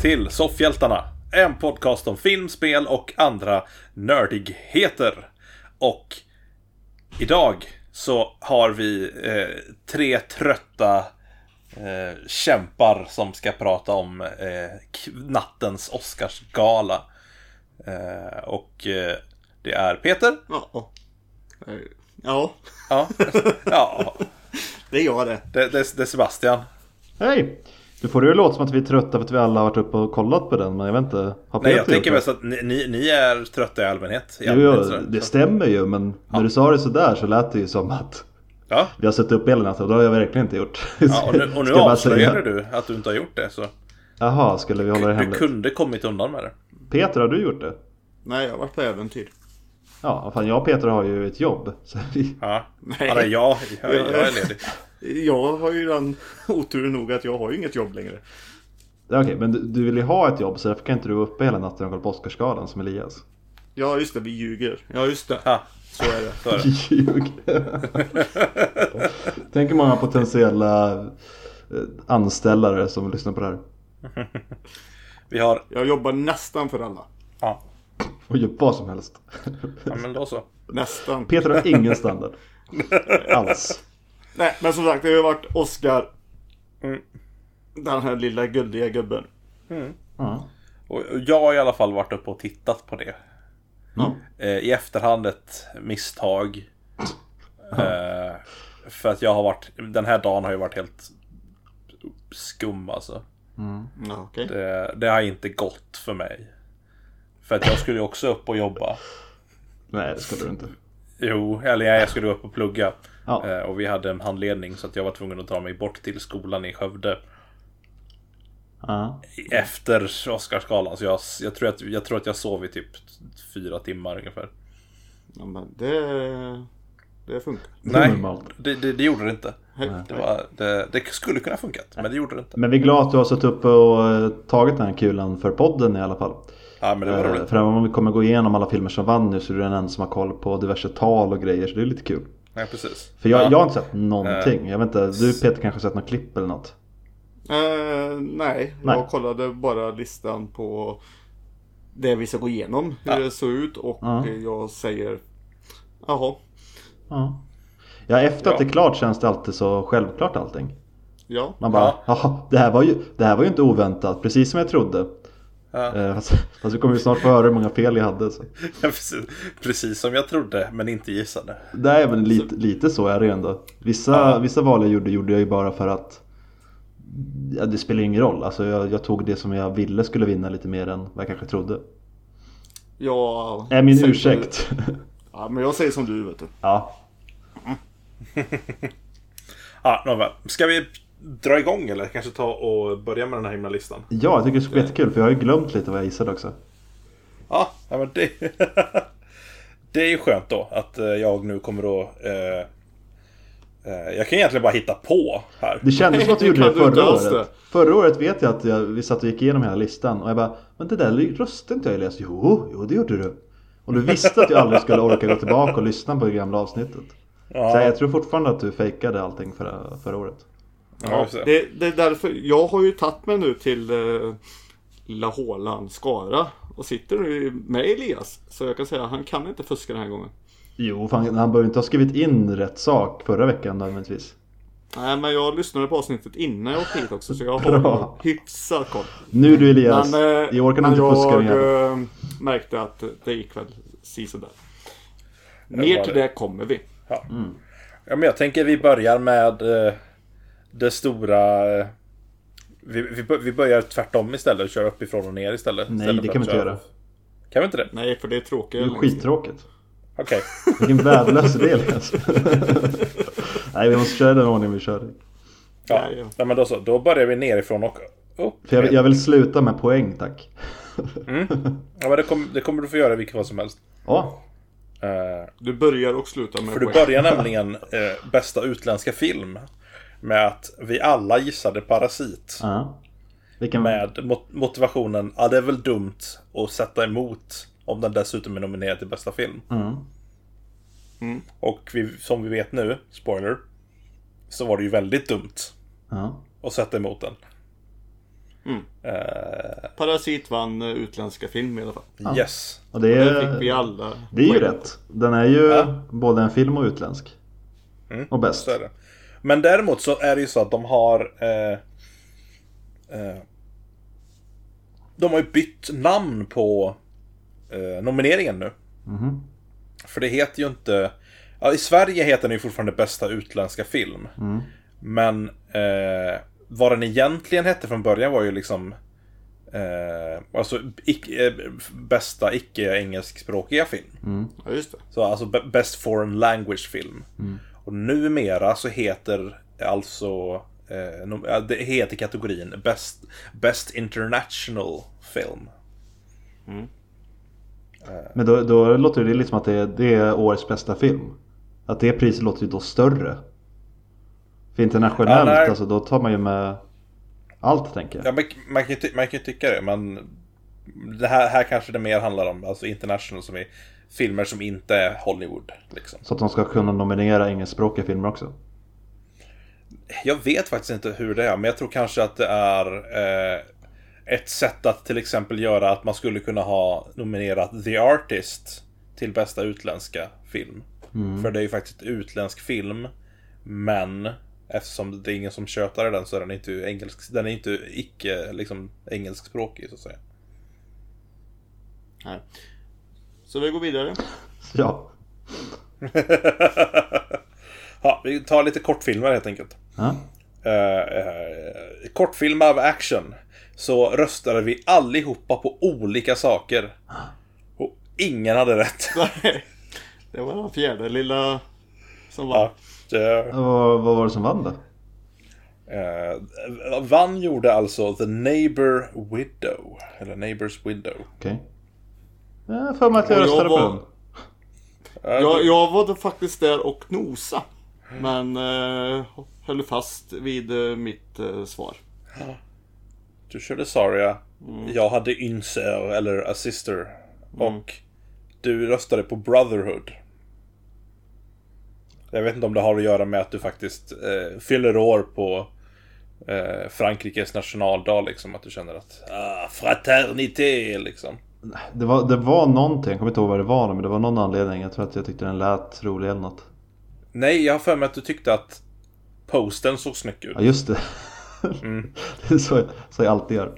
till Soffhjältarna. En podcast om film, spel och andra nördigheter. Och idag så har vi eh, tre trötta eh, kämpar som ska prata om eh, nattens Oscarsgala. Eh, och eh, det är Peter. Ja. Ja, Ja, ja det är jag det. det, det, det är Sebastian. Hej! Du får det ju låta som att vi är trötta för att vi alla har varit uppe och kollat på den, men jag vet inte. Har Nej, jag tänker mest att ni, ni, är trötta i allmänhet. I Jo, allmänhet jo, sådär. det stämmer ju, men när du sa det sådär så lät det ju som att Ja, vi har suttit upp hela natten och det har jag verkligen inte gjort. ja och nu, och nu avslöjade du att du inte har gjort det. Så Jaha, skulle vi hålla det du hemligt? kunde kommit undan med det. Peter, har du gjort det? Nej, jag har varit på äventyr. Ja, fan jag och Peter har ju ett jobb. Så vi... Ja, Nej. ja det är jag, jag, jag är ledig. Jag har ju den oturen nog att jag har ju inget jobb längre. Ja, Okej, men du, du vill ju ha ett jobb så därför kan inte du vara uppe hela natten och kolla på Oscarsgalan som Elias. Ja, just det, vi ljuger. Ja, just det. Ja, Så är det. så är det. Ljug. Tänk hur många potentiella eh, anställare som lyssnar på det här. Vi har, Jag jobbar nästan för alla. ja, Och gör vad som helst. ja men då så. Nästan. Peter har ingen standard. Alls. Nej, men som sagt, det har varit Oscar. Mm. Den här lilla guldiga gubben. Ja. Och jag har i alla fall varit uppe och tittat på det. Eh, I efterhand ett misstag. Eh, för att jag har varit, den här dagen har ju varit helt skum alltså. Ja, okej. Det, det har inte gått för mig. För att jag skulle ju också upp och jobba. Nej, det skulle du inte. Jo, eller jag skulle upp och plugga. Ja. Eh, Och vi hade en handledning så att jag var tvungen att ta mig bort till skolan i Skövde. Ja. Efter Oscarsgalan. Så jag, jag, tror att, jag tror att jag sov i typ fyra timmar ungefär. Ja, men det... Det funkar. Nej, det, det, det gjorde det inte. Det, var, det, det skulle kunna funkat, men det gjorde det inte. Men vi är glada att du har suttit uppe och eh, tagit den här kulan för podden i alla fall. Ja, men det var Eh, roligt. För även om vi kommer gå igenom alla filmer som vann nu så är du den enda som har koll på diverse tal och grejer så det är lite kul. Ja, precis. För jag, ja. jag har inte sett någonting. Jag vet inte, du Peter kanske har sett något klipp eller något? Eh, nej, Nej. jag kollade bara listan på det vi ska gå igenom. Hur Ja. det såg ut och Ja. jag säger Jaha, Ja. Ja, efter Ja. att det är klart känns det alltid så självklart allting. ja. Man bara, jaha, det, här var ju, det här var ju inte oväntat, precis som jag trodde. Ja. Eh, fast, fast vi kommer ju snart få höra hur många fel jag hade. Så. Ja, precis, precis som jag trodde, men inte gissade. Det är väl lite, lite så är det ju ändå. Vissa, Ja. vissa val jag gjorde, gjorde jag ju bara för att ja, det spelar ingen roll. Alltså jag, jag tog det som jag ville skulle vinna lite mer än vad jag kanske trodde. Ja, Är min ursäkt. Ja, men jag säger som du vet du. ja. Ja, nåväl. Ska vi dra igång eller kanske ta och börja med den här himla listan? ja, jag tycker det ska bli jättekul för jag har ju glömt lite vad jag gissade också. Ja, ja men det... det är ju skönt då att eh, jag nu kommer att... Eh, eh, jag kan egentligen bara hitta på här. Det kändes som att du gjorde det förra året. det? Förra året vet jag att jag, vi satt och gick igenom hela listan och jag bara Men det där röstade inte jag Elias. Jo, jo det gjorde du. Och du visste att jag aldrig skulle orka gå tillbaka och lyssna på det gamla avsnittet. Så Ja, jag tror fortfarande att du fejkade allting förra, förra året. Ja. Det, det är därför, jag har ju tagit mig nu till eh, La Håland, Skara och sitter nu med Elias. Så jag kan säga att han kan inte fuska den här gången. Jo, fan, han bör inte ha skrivit in rätt sak förra veckan nödvändigtvis. Nej, men jag lyssnade på avsnittet innan jag åkte hit också så jag har hyfsat koll. Nu du Elias, Men, eh, i år kan du inte fuska jag jävel. eh, märkte att det gick väl sisådär. Mer till det. det kommer vi. Ja. ja, men jag tänker vi börjar med eh, det stora... Eh, vi, vi, bör- vi börjar tvärtom istället och kör uppifrån och ner istället. Nej, istället det kan vi inte göra. Kan vi inte det? Nej, för det är tråkigt. Det är skittråkigt. Okej. Vilken värdelös idé Elias. Nej, vi måste köra den ordning vi kör i. Ja. Ja, ja. Men då så. Då börjar vi nerifrån och upp. För jag, jag vill sluta med poäng tack. Ja, men det, kom, det kommer du få göra vilket fall som helst. Ja, Eh, Du börjar och slutar med för du poäng. börjar nämligen eh, bästa utländska film med att vi alla gissade Parasit. ja. Vilken... Med mot- motivationen, ja det är väl dumt att sätta emot om den dessutom är nominerad till bästa film. Mm. Och vi, som vi vet nu, spoiler, så var det ju väldigt dumt Ja. att sätta emot den. Eh, Parasit vann eh, utländska film i alla fall. Yes. Och det Det fick vi är, alla. det är ju rätt. Den är ju Ja. både en film och utländsk. Och bäst. Så är det. Men däremot så är det ju så att de har... Eh, eh, de har ju bytt namn på eh, nomineringen nu. Mhm. För det heter ju inte... Ja, I Sverige heter den ju fortfarande bästa utländska film. Men eh, vad den egentligen hette från början var ju liksom... Eh, alltså ic- eh, bästa icke-engelskspråkiga film. Ja, just det. Så alltså Best Foreign Language Film. Och numera så heter alltså eh, det heter kategorin Best, Best International Film. Men då, då låter det lite som att det är, det är årets bästa film. Att det priset låter ju då större. För internationellt, Ja, alltså då tar man ju med allt tänker jag. Ja, man, man, kan ju ty- man kan ju tycka det, men det här, här kanske det mer handlar om alltså international som är filmer som inte är Hollywood. Liksom. Så att de ska kunna nominera engelskspråkiga filmer också. Jag vet faktiskt inte hur det är, men jag tror kanske att det är eh, ett sätt att till exempel göra att man skulle kunna ha nominerat The Artist till bästa utländska film. För det är ju faktiskt utländsk film, men eftersom det är ingen som tjötar i den så är den inte engelsk, den är inte icke liksom engelskspråkig så att säga. Nej. Så vi går vidare. Ja. Ja, vi tar lite kortfilmer helt enkelt. ja. Eh, eh, kortfilm av action. Så röstade vi allihopa på olika saker. Och ingen hade rätt. Det var den fjärde lilla som var. Ja, det, Vad, vad var det som vann då? eh, vann gjorde alltså The Neighbor Widow. Eller Neighbors Widow. Okej. Jag för mig att jag Och jag röstade på var- den. Eh, Jag, jag var då faktiskt där och nosa. Men eh, höll fast vid eh, mitt eh, svar. Du körde Saria. Jag hade Ynser, eller A Sister. Och du röstade på Brotherhood. Jag vet inte om det har att göra med att du faktiskt eh, fyller år på eh, Frankrikes nationaldag liksom. Att du känner att ah, fraternité liksom. Det var, det var någonting, jag kommer inte ihåg vad det var men det var någon anledning. Jag tror att jag tyckte den lät rolig eller något. Nej, jag har för mig att du tyckte att posten såg snygg ut. Ja just det. det är så, så jag alltid gör.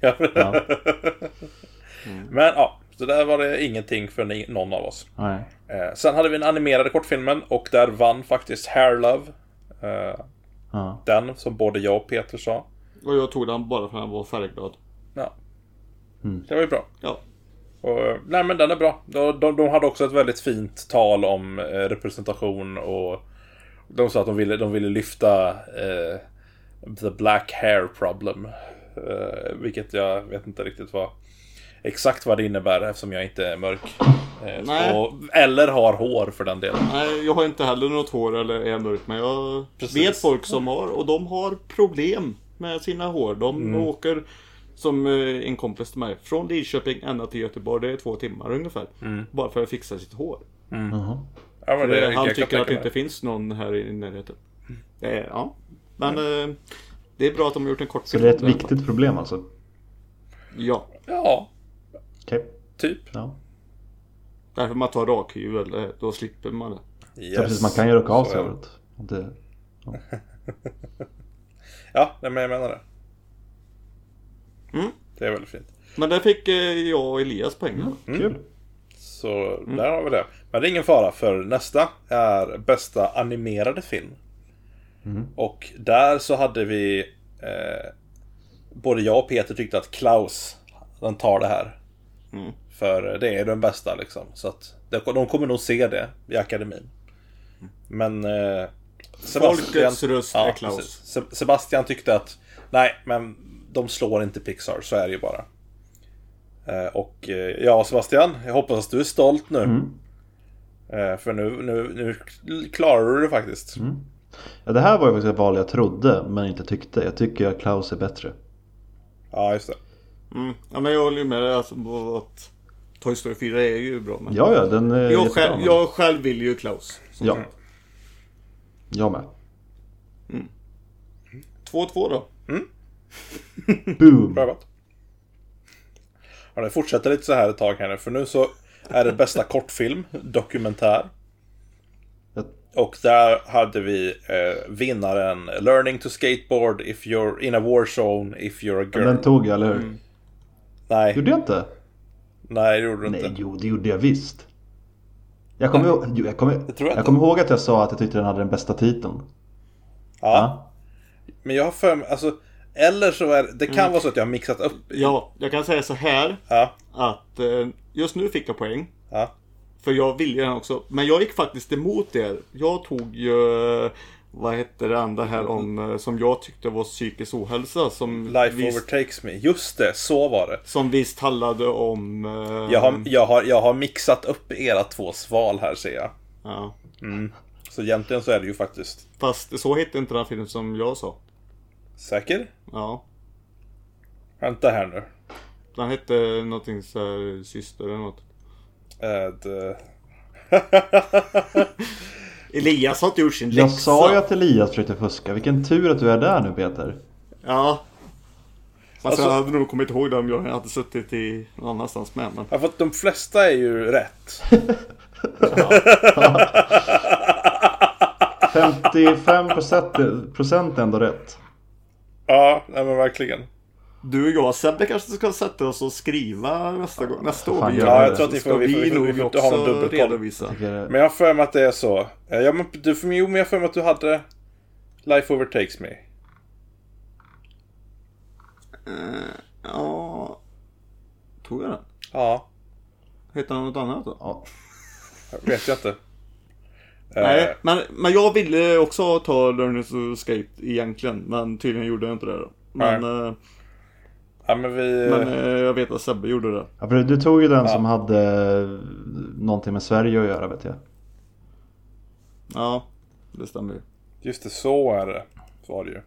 Ja. Ja. Men ja, så där var det ingenting för ni, någon av oss. Nej. Eh, sen hade vi den animerade kortfilmen och där vann faktiskt Hair Love. Eh, Ja. den som både jag och Peter sa. Och jag tog den bara för att han var färgglad. Ja. Mm. Det var ju bra. Ja. Och, eh, nej men den är bra. De, de, de hade också ett väldigt fint tal om eh, representation och de sa att de ville, de ville lyfta eh, the black hair problem. Eh, vilket jag vet inte riktigt vad exakt vad det innebär eftersom jag inte är mörk. Eh, Nej. och, eller har hår för den delen. Nej, jag har inte heller något hår eller är mörk. Men jag Precis. vet folk som har och de har problem med sina hår. De Mm. åker som eh, en kompis till mig från Lidköping ända till Göteborg. Det är två timmar ungefär. Mm. Bara för att fixa sitt hår. Jaha. Ja, men det, han tycker att det inte finns någon här i närheten. Eh, ja. Men eh, det är bra att de har gjort en kort Så det är ett viktigt problem alltså? Ja. Ja, Okej. typ. Ja. Därför man tar rakhyvel, eh, då slipper man det. Yes. Precis, man kan ju raka av sig håret. Ja, nej, men jag menar det. Mm. Det är väldigt fint. Men där fick eh, jag och Elias poäng. Mm. Kul. Så där har vi det. Men det är ingen fara för nästa är bästa animerade film. Och där så hade vi eh, Både jag och Peter tyckte att Klaus Den tar det här. Mm. För det är den bästa liksom. Så att de kommer nog se det i akademin. Men eh, Folkets röst är Klaus. Sebastian tyckte att Nej, men de slår inte Pixar, så är det ju bara. Eh, och eh, ja, Sebastian, jag hoppas att du är stolt nu. Eh, för nu, nu, nu klarar du det faktiskt. Ja, det här var ju faktiskt ett val jag trodde men inte tyckte. Jag tycker att Klaus är bättre. Ja, just det. Mm. Ja, men jag håller ju med dig alltså, att Toy Story 4 är ju bra. Men... Ja, ja, den är jag, själv, men- jag själv vill ju Klaus. Ja. Jag med. 2-2 då. Boom! Prövat. Ja, det fortsätter lite så här ett tag här nu, för nu så är det bästa kortfilm, dokumentär. Jag- Och där hade vi eh, vinnaren Learning to skateboard if you're in a war zone if you're a girl. Den tog jag, eller hur? Mm. Nej, Gjorde jag inte? nej det gjorde du Nej, inte. jo det gjorde jag visst. Jag kommer, ihåg, jag, kommer, jag jag kommer ihåg att jag sa att jag tyckte den hade den bästa titeln. Ja. Men jag har för mig, alltså, eller så är det, kan Mm. vara så att jag har mixat upp. Ja, jag kan säga så här Ja, att eh, just nu fick jag poäng. ja. För jag ville den också. Men jag gick faktiskt emot er. Jag tog ju, vad hette det andra här om, eh, som jag tyckte var psykisk ohälsa. Som, Life visst, overtakes me. Just det, så var det. som visst handlade om... eh, Jag har, jag har, jag har mixat upp era två sval här ser jag. Ja. Så egentligen så är det ju faktiskt. Fast så hette inte den filmen som jag sa. Säker? Ja. Vänta här nu. Den hette någonting så här, syster eller något. Det- Elias har inte gjort sin Jag läxa. sa ju att Elias försökte fuska. Vilken tur att du är där nu Peter. Ja. Fast Alltså- jag hade nog kommit ihåg det om jag hade suttit i någon annanstans med. Men... Ja, för att de flesta är ju rätt. 55% procent ändå rätt. Ja, nej men verkligen. Du och jag Sebbe kanske ska sätta oss och skriva nästa, gång, nästa år. Det. jag tror att vi Så får- vi vi vi får- vi får inte ha någon dubbelkoll. Men jag har för mig att det är så. Eh, Ja, men du, för mig, jo, men jag har för mig att du hade Life overtakes me. Ja... Tog jag den? Ja, Hette han något annat då? Ja. vet jag inte. Eh, Nej, men, men jag ville också ta Learning to Skate egentligen. Men tydligen gjorde jag inte det då. Men, eh, Ja, men vi... men eh, jag vet att Sebbe gjorde det. Ja, för du tog ju den som hade någonting med Sverige att göra vet jag. Ja, det stämmer ju. Just det, så är det. Så var det ju.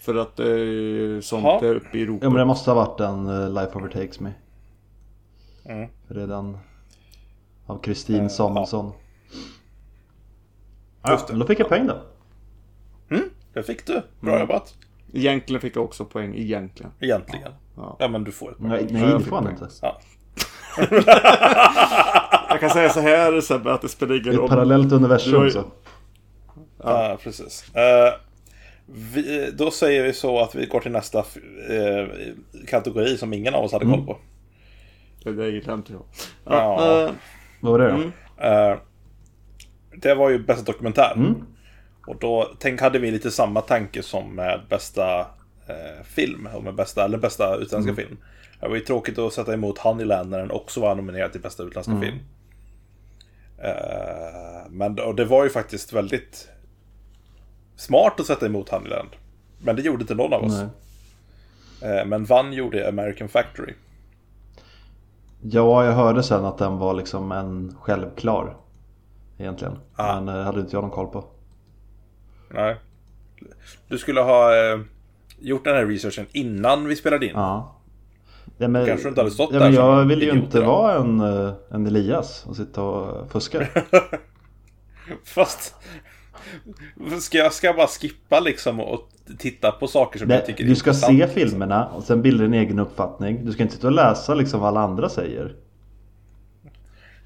För att det är sånt Ja. är uppe i Europa. Ja men det måste ha varit den uh, Life Overtakes Me. Mm. För det är den av Kristin Samuelsson. Ja, Just det. men då fick jag poäng då. Mm, det fick du. Bra Mm. jobbat. Egentligen fick jag också poäng, egentligen. Egentligen. Ja. Ja, men du får ett poäng. Nej, nej jag det får han inte. Ja. Jag kan säga så här Sebbe, att det spelar Det ingen är ett roll. parallellt universum ju- också. Ja, precis. Eh, vi, då säger vi så att vi går till nästa eh, kategori som ingen av oss hade koll Mm. på. Det gillar inte jag. Ja. Eh, Vad var det då? Mm. Eh, det var ju bästa dokumentär. Mm. Och då tänk, hade vi lite samma tanke som med bästa eh, film. Och med bästa, eller bästa utländska Mm. film. Det var ju tråkigt att sätta emot Honeyland när den också var nominerad till bästa utländska Mm. film. Eh, men och det var ju faktiskt väldigt smart att sätta emot Honeyland. Men det gjorde inte någon av oss. Eh, men vann gjorde American Factory. Ja, jag hörde sen att den var liksom en självklar. Egentligen. Ah. Men eh, hade inte jag någon koll på. Nej. Du skulle ha eh, gjort den här researchen innan vi spelade in. Ja. Ja, men, Kanske inte hade stått ja, där men jag vill ju inte idag. vara en, eh, en Elias och sitta och fuska. Fast... Ska jag ska jag bara skippa liksom och titta på saker som jag Nej, tycker är du ska intressant? se filmerna och sen bilda din egen uppfattning. Du ska inte sitta och läsa liksom vad alla andra säger.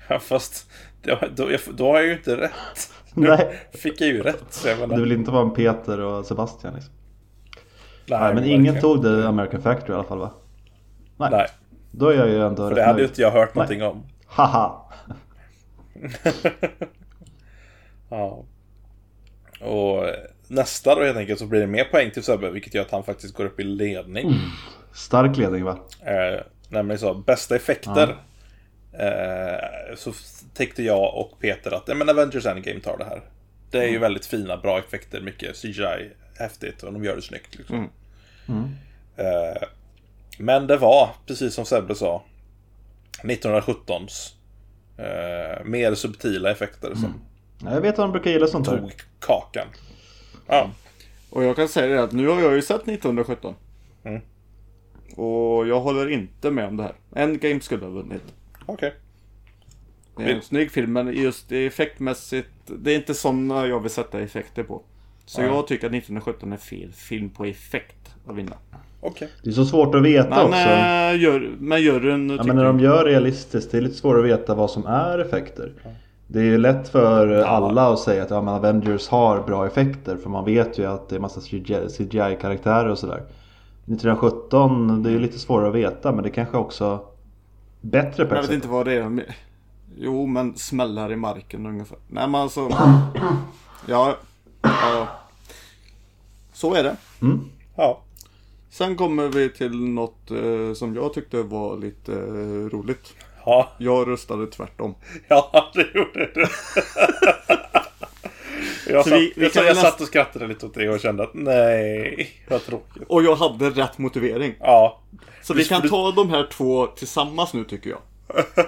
Ja, fast då, då, då har jag ju inte rätt. Nu Nej. fick jag ju rätt. Så jag menar, Du vill inte vara en Peter och Sebastian liksom. nej, Nej, men verkligen. ingen tog det American Factory i alla fall va? Nej. Nej, Då är jag ju ändå för det hade ju inte jag hört någonting om. Haha! Ja. Och nästa då helt enkelt så blir det mer poäng till Sebbe, vilket gör att han faktiskt går upp i ledning. Mm. Stark ledning va? Eh, nämligen så, bästa effekter. Eh, så tänkte jag och Peter att ja, men Avengers Endgame tar det här. Det är ju Mm. väldigt fina, bra effekter, mycket CGI, häftigt och de gör det snyggt. Liksom. Mm. Mm. Eh, men det var, precis som Sebbe sa, 1917s eh, mer subtila effekter som Ja, Jag vet att de brukar gilla sånt där. tog kakan. Ja, Och jag kan säga det att nu har jag ju sett 1917. Mm. Och jag håller inte med om det här. Endgame skulle ha vunnit. okej. Det är en Vill- snygg film men just effektmässigt, det är inte sådana jag vill sätta effekter på. Så jag tycker att 1917 är fel film på effekt att vinna. Okej. Det är så svårt att veta Men, också. äh, gör, men juryn Ja, men när de gör realistiskt, det är lite svårare att veta vad som är effekter. Det är ju lätt för alla att säga att ja, men Avengers har bra effekter för man vet ju att det är massa CGI-karaktärer och sådär. 1917, det är ju lite svårare att veta men det kanske också bättre på Jag vet sätt. inte vad det är. Jo, men smällar i marken ungefär. Nej, men alltså... Ja, ja. Så är det. Mm. Ja. Sen kommer vi till något eh, som jag tyckte var lite eh, roligt. Ja, Jag röstade tvärtom. ja det gjorde du. Jag, satt, vi- vi jag, jag näst- satt och skrattade lite åt det och kände att nej, vad tråkigt. Och jag hade rätt motivering. Ja, Så vi kan ta de här två tillsammans nu tycker jag.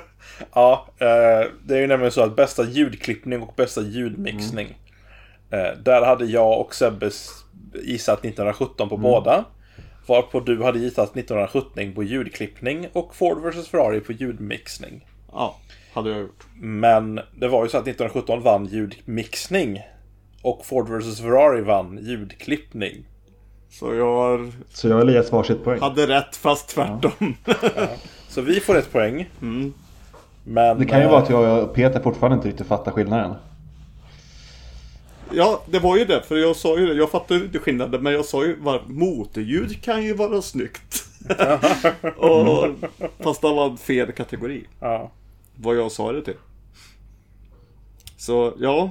ja eh, det är ju nämligen så att bästa ljudklippning och bästa ljudmixning. Eh, där hade jag och Sebbe gissat 1917 på båda. Varpå du hade gissat 1917 på ljudklippning och Ford vs Ferrari på ljudmixning. Ja, hade jag gjort. Men det var ju så att 1917 vann ljudmixning. Och Ford vs Ferrari vann ljudklippning. Så jag Så jag och Elias varsitt poäng. hade rätt fast tvärtom. Så vi får ett poäng. Men, Det kan ju eh, vara att jag och Peter fortfarande inte riktigt fattar skillnaden. Ja, det var ju det. För jag sa ju det. Jag fattar ju inte skillnaden. Men jag sa ju var motorljud kan ju vara snyggt. och, fast det var fel kategori. Ja. Vad jag sa det till. Så ja.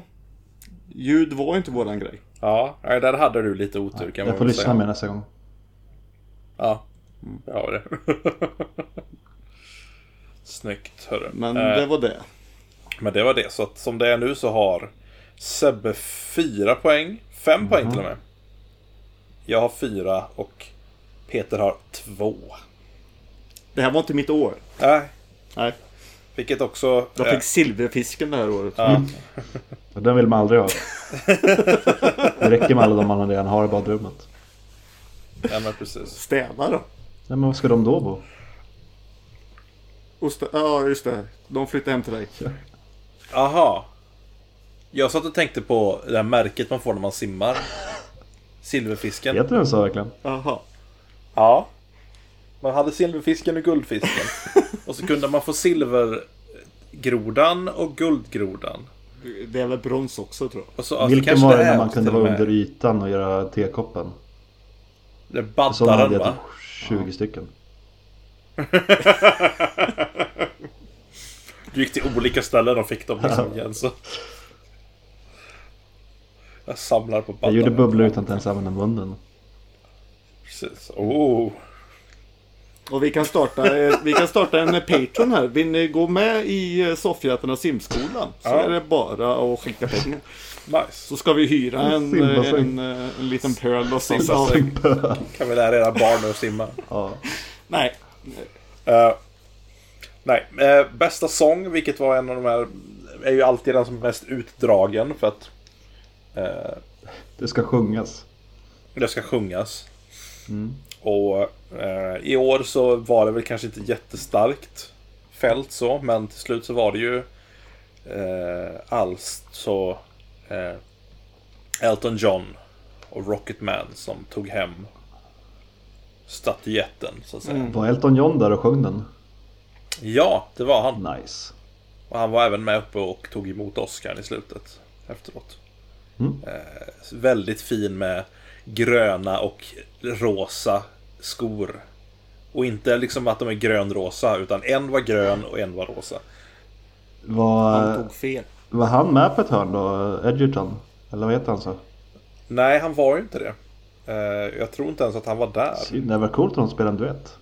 Ljud var inte våran grej. Ja, där hade du lite otur kan man Jag får lyssna säga. mer nästa gång. Ja, jag har det. Snyggt hörru. Men Eh, det var det. men det var det. Så att som det är nu så har Sebbe fyra poäng. Fem poäng till och med. Jag har fyra och Peter har två. Det här var inte mitt år. Nej, Nej. vilket också... Jag fick silverfisken det här året. ja, Och den vill man aldrig ha. Det räcker med alla de man redan har i badrummet. ja, men precis. Städa då. Nej men var ska de då bo? Osta- Ja, just det. De flyttade hem till dig. Aha. Jag satt och tänkte på det här märket man får när man simmar. Silverfisken. Heter den så verkligen? Jaha. Ja. Man hade silverfisken och guldfisken. och så kunde man få silvergrodan och guldgrodan. Det är väl brons också tror jag. Och så, ja, så Vilken var det är när man kunde vara under ytan och göra tekoppen? Det är Sådana hade baddaren jag va? typ 20 stycken. Du gick till olika ställen och fick dem liksom igen så. Jag samlar på Jag baddaren. gjorde bubblor utan att ens använda munnen. Precis. Oh. Och vi kan starta, eh, vi kan starta en Patreon här. Vill ni gå med i eh, Soffhjältarna simskolan så Ja. är det bara att skicka pengar. Nice. Så ska vi hyra en, eh, en, en liten pöl och simma. Simbassäng. Kan vi lära era barn att simma? Ja. Nej, Eh, nej, eh, bästa sång, vilket var en av de här, är ju alltid den som är mest utdragen för att eh, Det ska sjungas. det ska sjungas. Och eh, i år så var det väl kanske inte jättestarkt fält så, men till slut så var det ju eh, alls så eh, Elton John och Rocketman som tog hem statyetten så att säga. Var Elton John där och sjöng den? Ja, det var han. Nice. Och han var även med uppe och tog emot Oscar i slutet efteråt. Mm. Eh, väldigt fin med gröna och rosa skor. Och inte liksom att de är grönrosa utan en var grön och en var rosa. han Var, tog fel. var han med på ett hörn då? Edgerton? Eller vad heter han så? Nej, han var ju inte det. Eh, jag tror inte ens att han var där. Synd, det var coolt om de spelade en duett.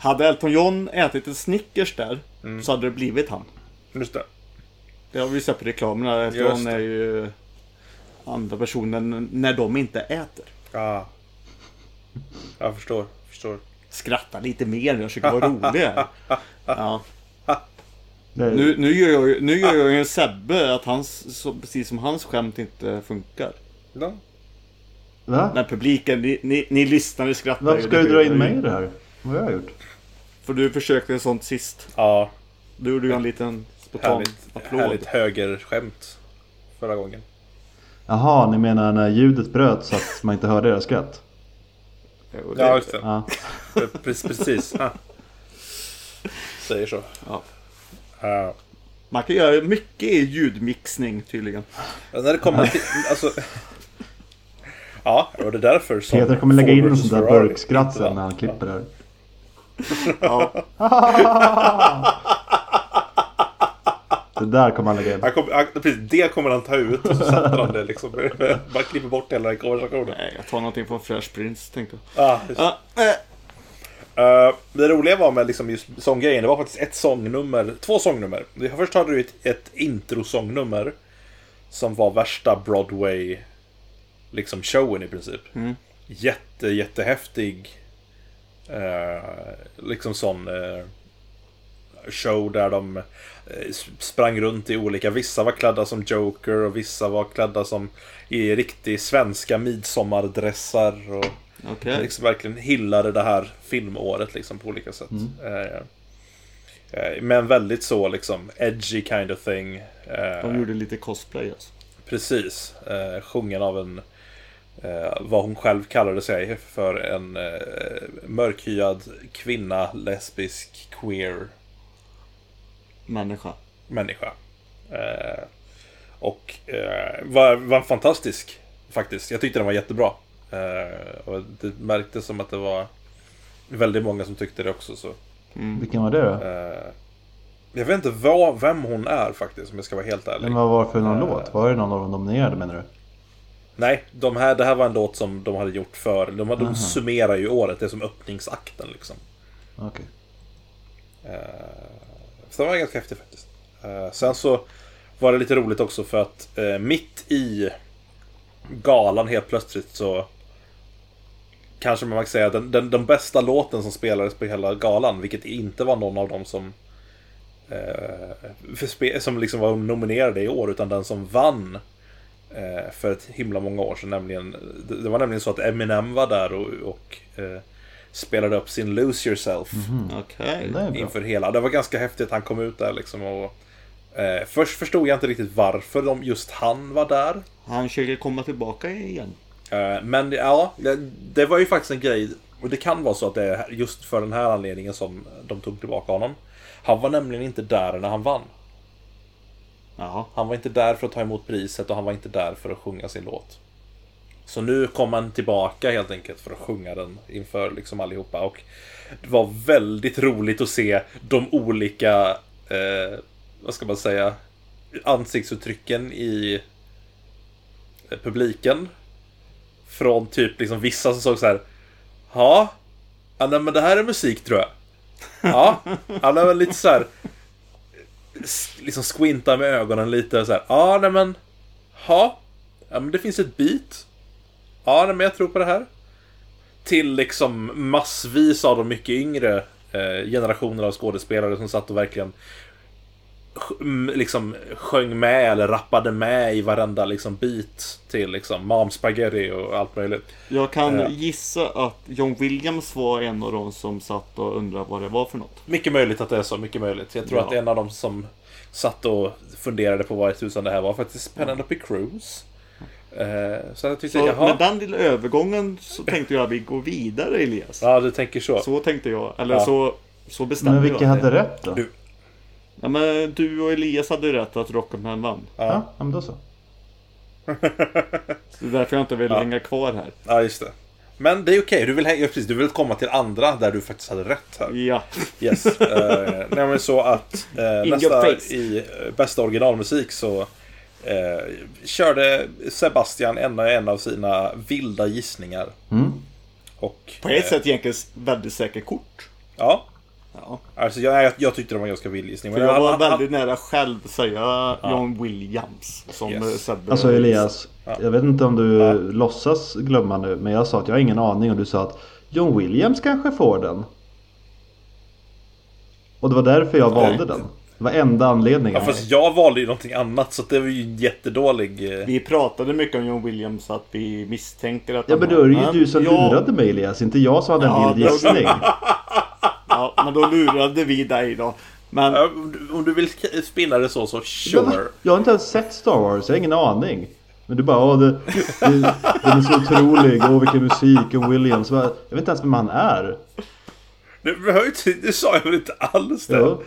Hade Elton John ätit en Snickers där så hade det blivit han. Just det. Det har vi sett på reklamerna. Elton John är ju andra personen när de inte äter. Ja. Jag förstår. förstår. Skratta lite mer nu, jag försöker vara rolig här. Ja. Nu, nu, gör jag, ju- nu gör jag ju en Sebbe att hans, så, precis som hans skämt inte funkar. Ja. Va? Men publiken, ni, ni, ni lyssnare skrattar Varför ju, ska du dra in mig ju. i det här? Vad har jag gjort? För du försökte en sånt sist. ja. Då gjorde jag en liten spontan Härligt, applåd. härligt högerskämt förra gången. Jaha, ni menar när ljudet bröt så att man inte hörde era skratt? Ja, just det. Ja. Precis. Ja. Säger så. Ja. Ja. Man kan göra mycket i ljudmixning tydligen. Ja, När det kommer till... Alltså... Ja, och det är därför som... Peter kommer lägga in en sån där burkskratt sen när han klipper det här. Ja, Det där kommer han lägga in. Han kommer, han, precis, det kommer han ta ut och så sätter han det liksom. Bara klipper bort hela den konversationen. nej, jag tar någonting från Fresh Prince tänkte jag. Ja, just. Ja, eh, Eh, det roliga var med liksom just sånggrejen, det var faktiskt ett sångnummer, två sångnummer. Först hade du ett, ett introsångnummer som var värsta Broadway liksom showen i princip. Jätte, jättehäftig eh, liksom sån eh, show där de sprang runt i olika, vissa var klädda som Joker och vissa var klädda som i riktig svenska midsommardressar och okej. liksom verkligen hyllade det här filmåret liksom på olika sätt. Eh, eh, men väldigt så liksom edgy kind of thing. Eh, De gjorde lite cosplay alltså. Precis. Eh, sjungen av en eh, vad hon själv kallade sig för en eh, mörkhyad kvinna, lesbisk, queer Människa. människa. Eh, och eh, var, var fantastisk faktiskt. Jag tyckte den var jättebra. Eh, och det märktes som att det var väldigt många som tyckte det också. Så. Vilken var det då? Eh, jag vet inte vad, vem hon är faktiskt om jag ska vara helt ärlig. Men vad var det för någon Eh. låt? Var det någon av de nominerade menar du? Nej, de här, det här var en låt som de hade gjort för. De, de summerar ju året, det är som öppningsakten liksom. Okej. Så den var ganska häftig faktiskt. Eh, sen så var det lite roligt också för att eh, mitt i galan helt plötsligt så Kanske man kan säga den, den, den bästa låten som spelades på hela galan, vilket inte var någon av dem som eh, Som liksom var nominerade i år, utan den som vann eh, För ett himla många år sedan, nämligen Det, det var nämligen så att Eminem var där och, och eh, Spelade upp sin Lose Yourself är bra. inför hela. Det var ganska häftigt att han kom ut där liksom och eh, Först förstod jag inte riktigt varför de, just han var där. Han försöker komma tillbaka igen. Eh, men ja, det, det var ju faktiskt en grej. Och det kan vara så att det är just för den här anledningen som de tog tillbaka honom. Han var nämligen inte där när han vann. Jaha. Han var inte där för att ta emot priset och han var inte där för att sjunga sin låt. Så nu kom han tillbaka helt enkelt för att sjunga den inför liksom allihopa. Och det var väldigt roligt att se de olika, eh, vad ska man säga, ansiktsuttrycken i eh, publiken. Från typ liksom vissa som såg så här. Ja, ja nej, men det här är musik tror jag. Ja, ja nej, men lite så här liksom squinta med ögonen lite så här. Ja, nej men. Ja, Ja, men det finns ett beat. Ja, men jag tror på det här. Till liksom massvis av de mycket yngre eh, generationer av skådespelare som satt och verkligen liksom sjöng med eller rappade med i varenda liksom beat till liksom Mom Spaghetti och allt möjligt. Jag kan Ja. gissa att John Williams var en av de som satt och undrade vad det var för något. Mycket möjligt att det är så, mycket möjligt. Jag tror Ja. att en av dem som satt och funderade på vad i tusan det här var faktiskt Penelope Cruz. Eh, så jag tyckte, Så jaha. med den lilla övergången så tänkte jag att vi går vidare Elias. Ja, du tänker så. Så tänkte jag. Eller Ja. så, så bestämde Men vilka jag. hade rätt då? Du- Ja, men du och Elias hade ju rätt att Rocketman vann. Ja, ja men då så. Det är därför jag inte vill hänga kvar här. Ja, just det. Men det är okej, du, vill, ja, precis, du vill komma till andra där du faktiskt hade rätt här. Ja. Yes. eh, nej, men så att In nästa i eh, bästa originalmusik så eh, körde Sebastian en, en av sina vilda gissningar. Mm. Och, På ett eh, sätt egentligen väldigt säkert kort. Ja, Ja. alltså jag, jag, jag tyckte det var en ganska vild gissning. För men jag han- var han- väldigt nära själv att säga John Williams. Som Yes. Sebbe Alltså Elias, Ja. jag vet inte om du Ja. låtsas glömma nu, men jag sa att jag har ingen aning och du sa att John Williams kanske får den. Och det var därför jag valde den. Det var enda anledningen. Ja, fast jag valde ju någonting annat så det var ju en jättedålig... eh, Vi pratade mycket om John Williams att vi misstänker att Ja men då är det ju du som jag- lurade mig Elias, inte jag som hade en Ja, vild då- gissning. Ja, men då lurade vi dig då. Men Ja, om du- du vill spinna det så, så sure. Jag har inte ens sett Star Wars, jag har ingen aning. Men du bara, åh, det, det, den är så otrolig, åh vilken musik, och Williams. Jag vet inte ens vem han är. Det, behöver ju inte- det sa jag väl inte alls det. Jo.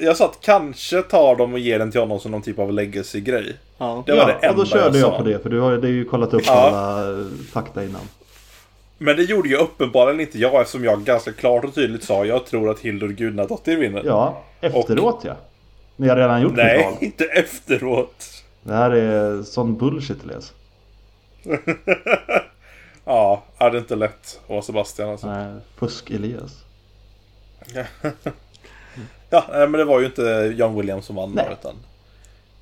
Jag sa att kanske tar de och ger den till honom som någon typ av legacy-grej. Ja. Det var ja, det och enda då körde jag, sa. på det, för du har ju kollat upp Ja. alla eh, fakta innan. Men det gjorde ju uppenbarligen inte jag eftersom jag ganska klart och tydligt sa jag tror att Hildur Gudnadottir vinner. Ja, efteråt ja. Ni har redan gjort Nej, val. inte efteråt. Det här är sån bullshit Elias. Ja, är det inte lätt att vara Sebastian alltså. Nej, Fusk-Elias. Ja, nej, men det var ju inte John Williams som vann Nej. utan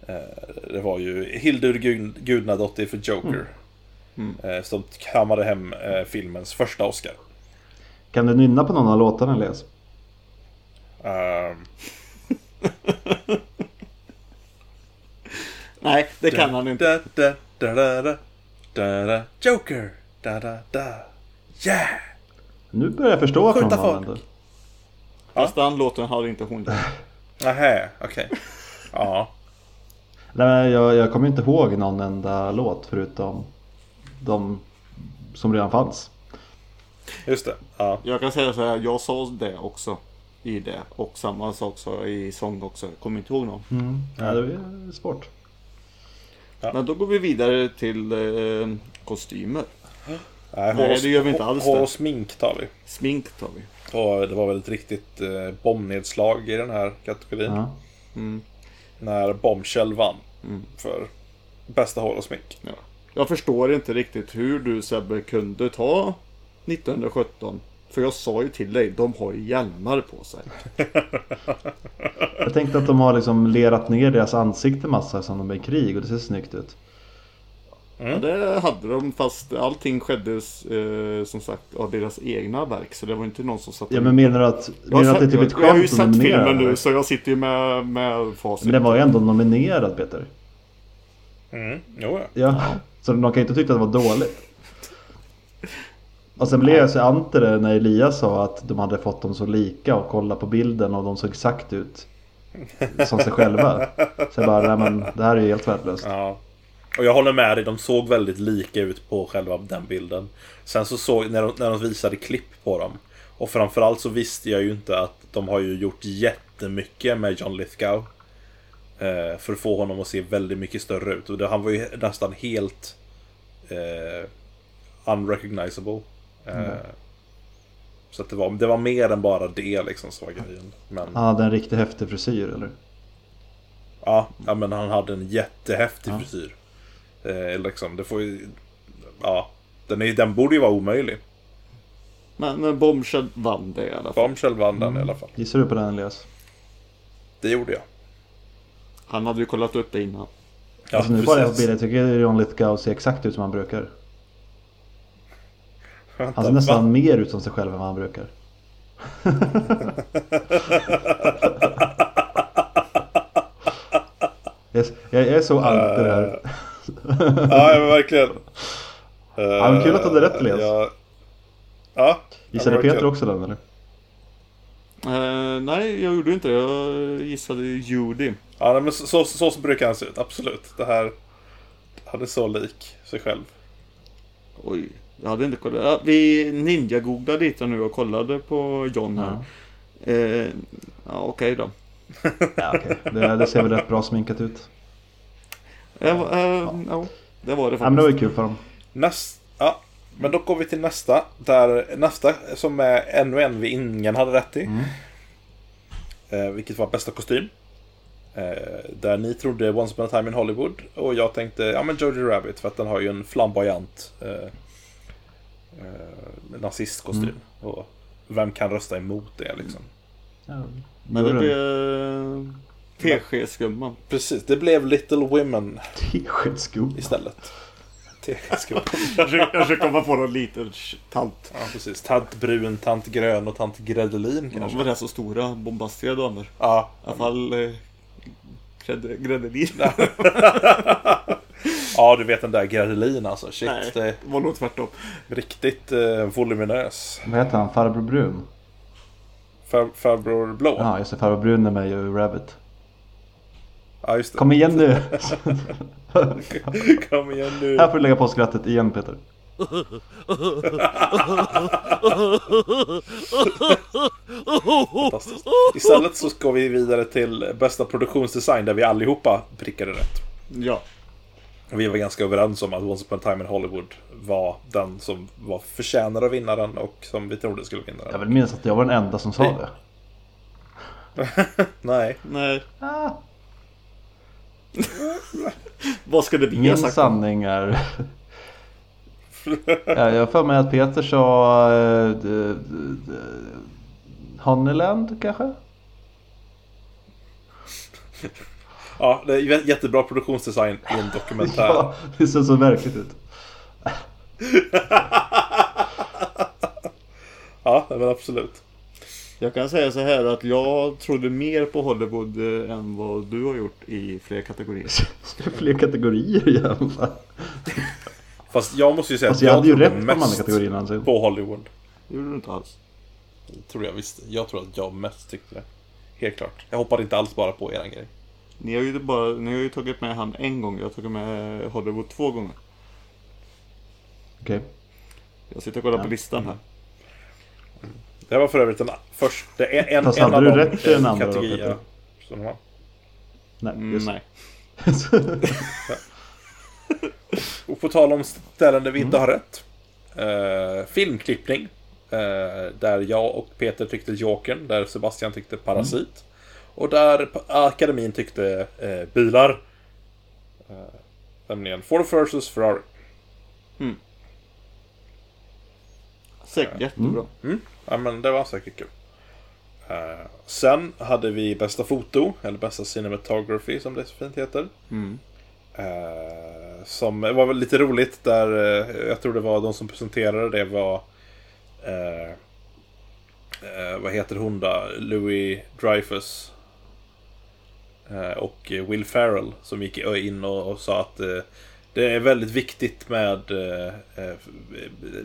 eh, Det var ju Hildur Gud- Gudnadottir för Joker. Eh, som kammade hem eh, filmens första Oscar. Kan du nynna på någon av låtarna Elias? Ehm, Nej, det kan han inte. da, da, da, da, da, da, da, Joker! Da, da, da. Yeah! Nu börjar jag förstå varför folk. ändå. Fast den låten hade inte hon gjort. Nähä, okej. Ja. Nej, men jag, jag kommer inte ihåg någon enda låt förutom de som redan fanns. Just det. Ja. Jag kan säga så här, jag sa det också. I det. Och samma sak sa jag i sång också. Jag kommer inte ihåg någon. Ja, det är svårt. Men då går vi vidare till eh, kostymer. Nej, Nej, det gör vi inte alls Hår det. och smink tar vi. Smink tar vi. Och det var väl ett riktigt eh, bombnedslag i den här kategorin. Ja. När Bombshell vann. För bästa hår och smink. Ja. Jag förstår inte riktigt hur du Sebbe kunde ta 1917. För jag sa ju till dig, de har ju hjälmar på sig. Jag tänkte att de har liksom lerat ner deras ansikte massa som de är i krig och det ser snyggt ut. Ja, det hade de fast allting skedde eh, som sagt av deras egna verk. Så det var inte någon som satt Ja men menar du att, jag, menar att det är typ ett jag, jag har ju skämt sett filmen nu så jag sitter ju med, med facit. Men den var ju ändå nominerad Peter. Mm. Jo, ja. Ja, så de kan ju inte tycka att det var dåligt. Och sen blev jag så anter det när Elias sa att de hade fått dem så lika och kolla på bilden och de såg exakt ut som sig själva. Så jag bara, nej men det här är ju helt värdelöst. Ja. Och jag håller med dig, de såg väldigt lika ut på själva den bilden. Sen så såg, när de, när de visade klipp på dem. Och framförallt så visste jag ju inte att de har ju gjort jättemycket med John Lithgow. Eh, för att få honom att se väldigt mycket större ut. Och det, han var ju nästan helt eh, unrecognizable. Eh, Så att det var, det var mer än bara det liksom som var grejen. Men, Han hade en riktigt häftig frisyr eller? Ja, ja men han hade en jättehäftig frisyr. Eh, liksom, det får ju... Ja, den, är, den borde ju vara omöjlig. Men eh, Bombshell vann det i alla fall. Bombshell vann den i alla fall. Gissar du på den Elias? Det gjorde jag. Han hade ju kollat upp det innan. Ja, alltså nu får jag på precis. bild, jag tycker John Lithgow ser exakt ut som han brukar. Vänta, Han ser nästan va? mer ut som sig själv än vad han brukar. jag, jag jag är så anti det här. Ja, men verkligen. Uh, Ja, men kul att du hade rätt, Elias. Ja, ja Gissade ja, Peter också den eller? Eh, nej, jag gjorde inte det. Jag gissade Judy. Ja, nej, men så, så, så, så brukar han se ut, absolut. Det här... Han är så lik sig själv. Oj, jag hade inte kollat. Ja, vi ninja-googlade lite nu och kollade på John här. Eh, ja, okej då. Ja, okej. det, det ser väl rätt bra sminkat ut. Eh, eh, ja, det var det Ja, men det var faktiskt. ju kul för dem. Näst, ja, men då går vi till nästa. Där nästa som är ännu en vi ingen hade rätt i. Eh, vilket var bästa kostym. Eh, där ni trodde Once upon a time in Hollywood. Och jag tänkte, ja men Jojo Rabbit. För att den har ju en flamboyant eh, eh, nazistkostym. Och vem kan rösta emot det liksom? Ja, Men det gjorde blev teskedsgumman. Precis, det blev Little Women Teskedsgubbe. istället. Teskedsgumman. Jag försöker, komma på någon liten tant. Ja, precis. Tant Brun, Tant Grön och Tant Gredelin kanske. var det så stora bombastiska damer? Ja, I alla fall eh, grädde- Gredelin. Ja, du vet den där Gredelin alltså. Shit, Nej, det var nog tvärtom. riktigt eh, voluminös. Vad heter han? Farbror Brun? Far, farbror Blå. Ja, just det. Farbror Brun är med i Rabbit. Ja, just det. Kom igen nu! Kom igen nu. Här får du lägga på skrattet igen Peter. Istället så ska vi vidare till bästa produktionsdesign där vi allihopa prickade rätt. Ja. Vi var ganska överens om att Once upon a time in Hollywood var den som var förtjänad att vinna den och som vi trodde skulle vinna Jag den. vill minnas att jag var den enda som sa det. Nej. Nej. Ah, Vad ska det bli? min sanning är... ja, jag har för mig att Peter sa... Uh, Honeyland kanske? Ja, det är jä- jättebra produktionsdesign i en dokumentär. Ja, det ser så verkligt ut. Ja, men absolut. Jag kan säga så här att jag trodde mer på Hollywood eh, än vad du har gjort i fler kategorier. Fler kategorier igen? Fast jag måste ju säga Alltså jag hade ju trodde rätt på de andra mest kategorierna. Alltså. på Hollywood. Det gjorde du inte alls. Det tror jag visst. Jag tror att jag mest tyckte det. Helt klart. Jag hoppade inte alls bara på eran grej. Ni har ju, bara, ni har ju tagit med han en gång. Jag har tagit med Hollywood två gånger. Okej. Jag sitter och kollar på Ja. listan här. Det var för övrigt den första, en, en, Fast en hade av du de rätt i den andra då, Peter? som de har. Nej, Mm, just nej. Och på tal om ställen där vi inte har rätt. Eh, filmklippning. Eh, där jag och Peter tyckte Jokern. Där Sebastian tyckte Parasit. Och där Akademin tyckte eh, bilar. Eh, nämligen Ford vs Ferrari. Säkert jättebra. Mm. Ja men det var säkert kul. Eh, sen hade vi bästa foto, eller bästa cinematography som det så fint heter. Mm. Eh, som var väl lite roligt där, eh, jag tror det var de som presenterade det var eh, eh, Vad heter hon då? Louis Dreyfus eh, Och Will Ferrell som gick in och, och sa att eh, det är väldigt viktigt med eh, eh,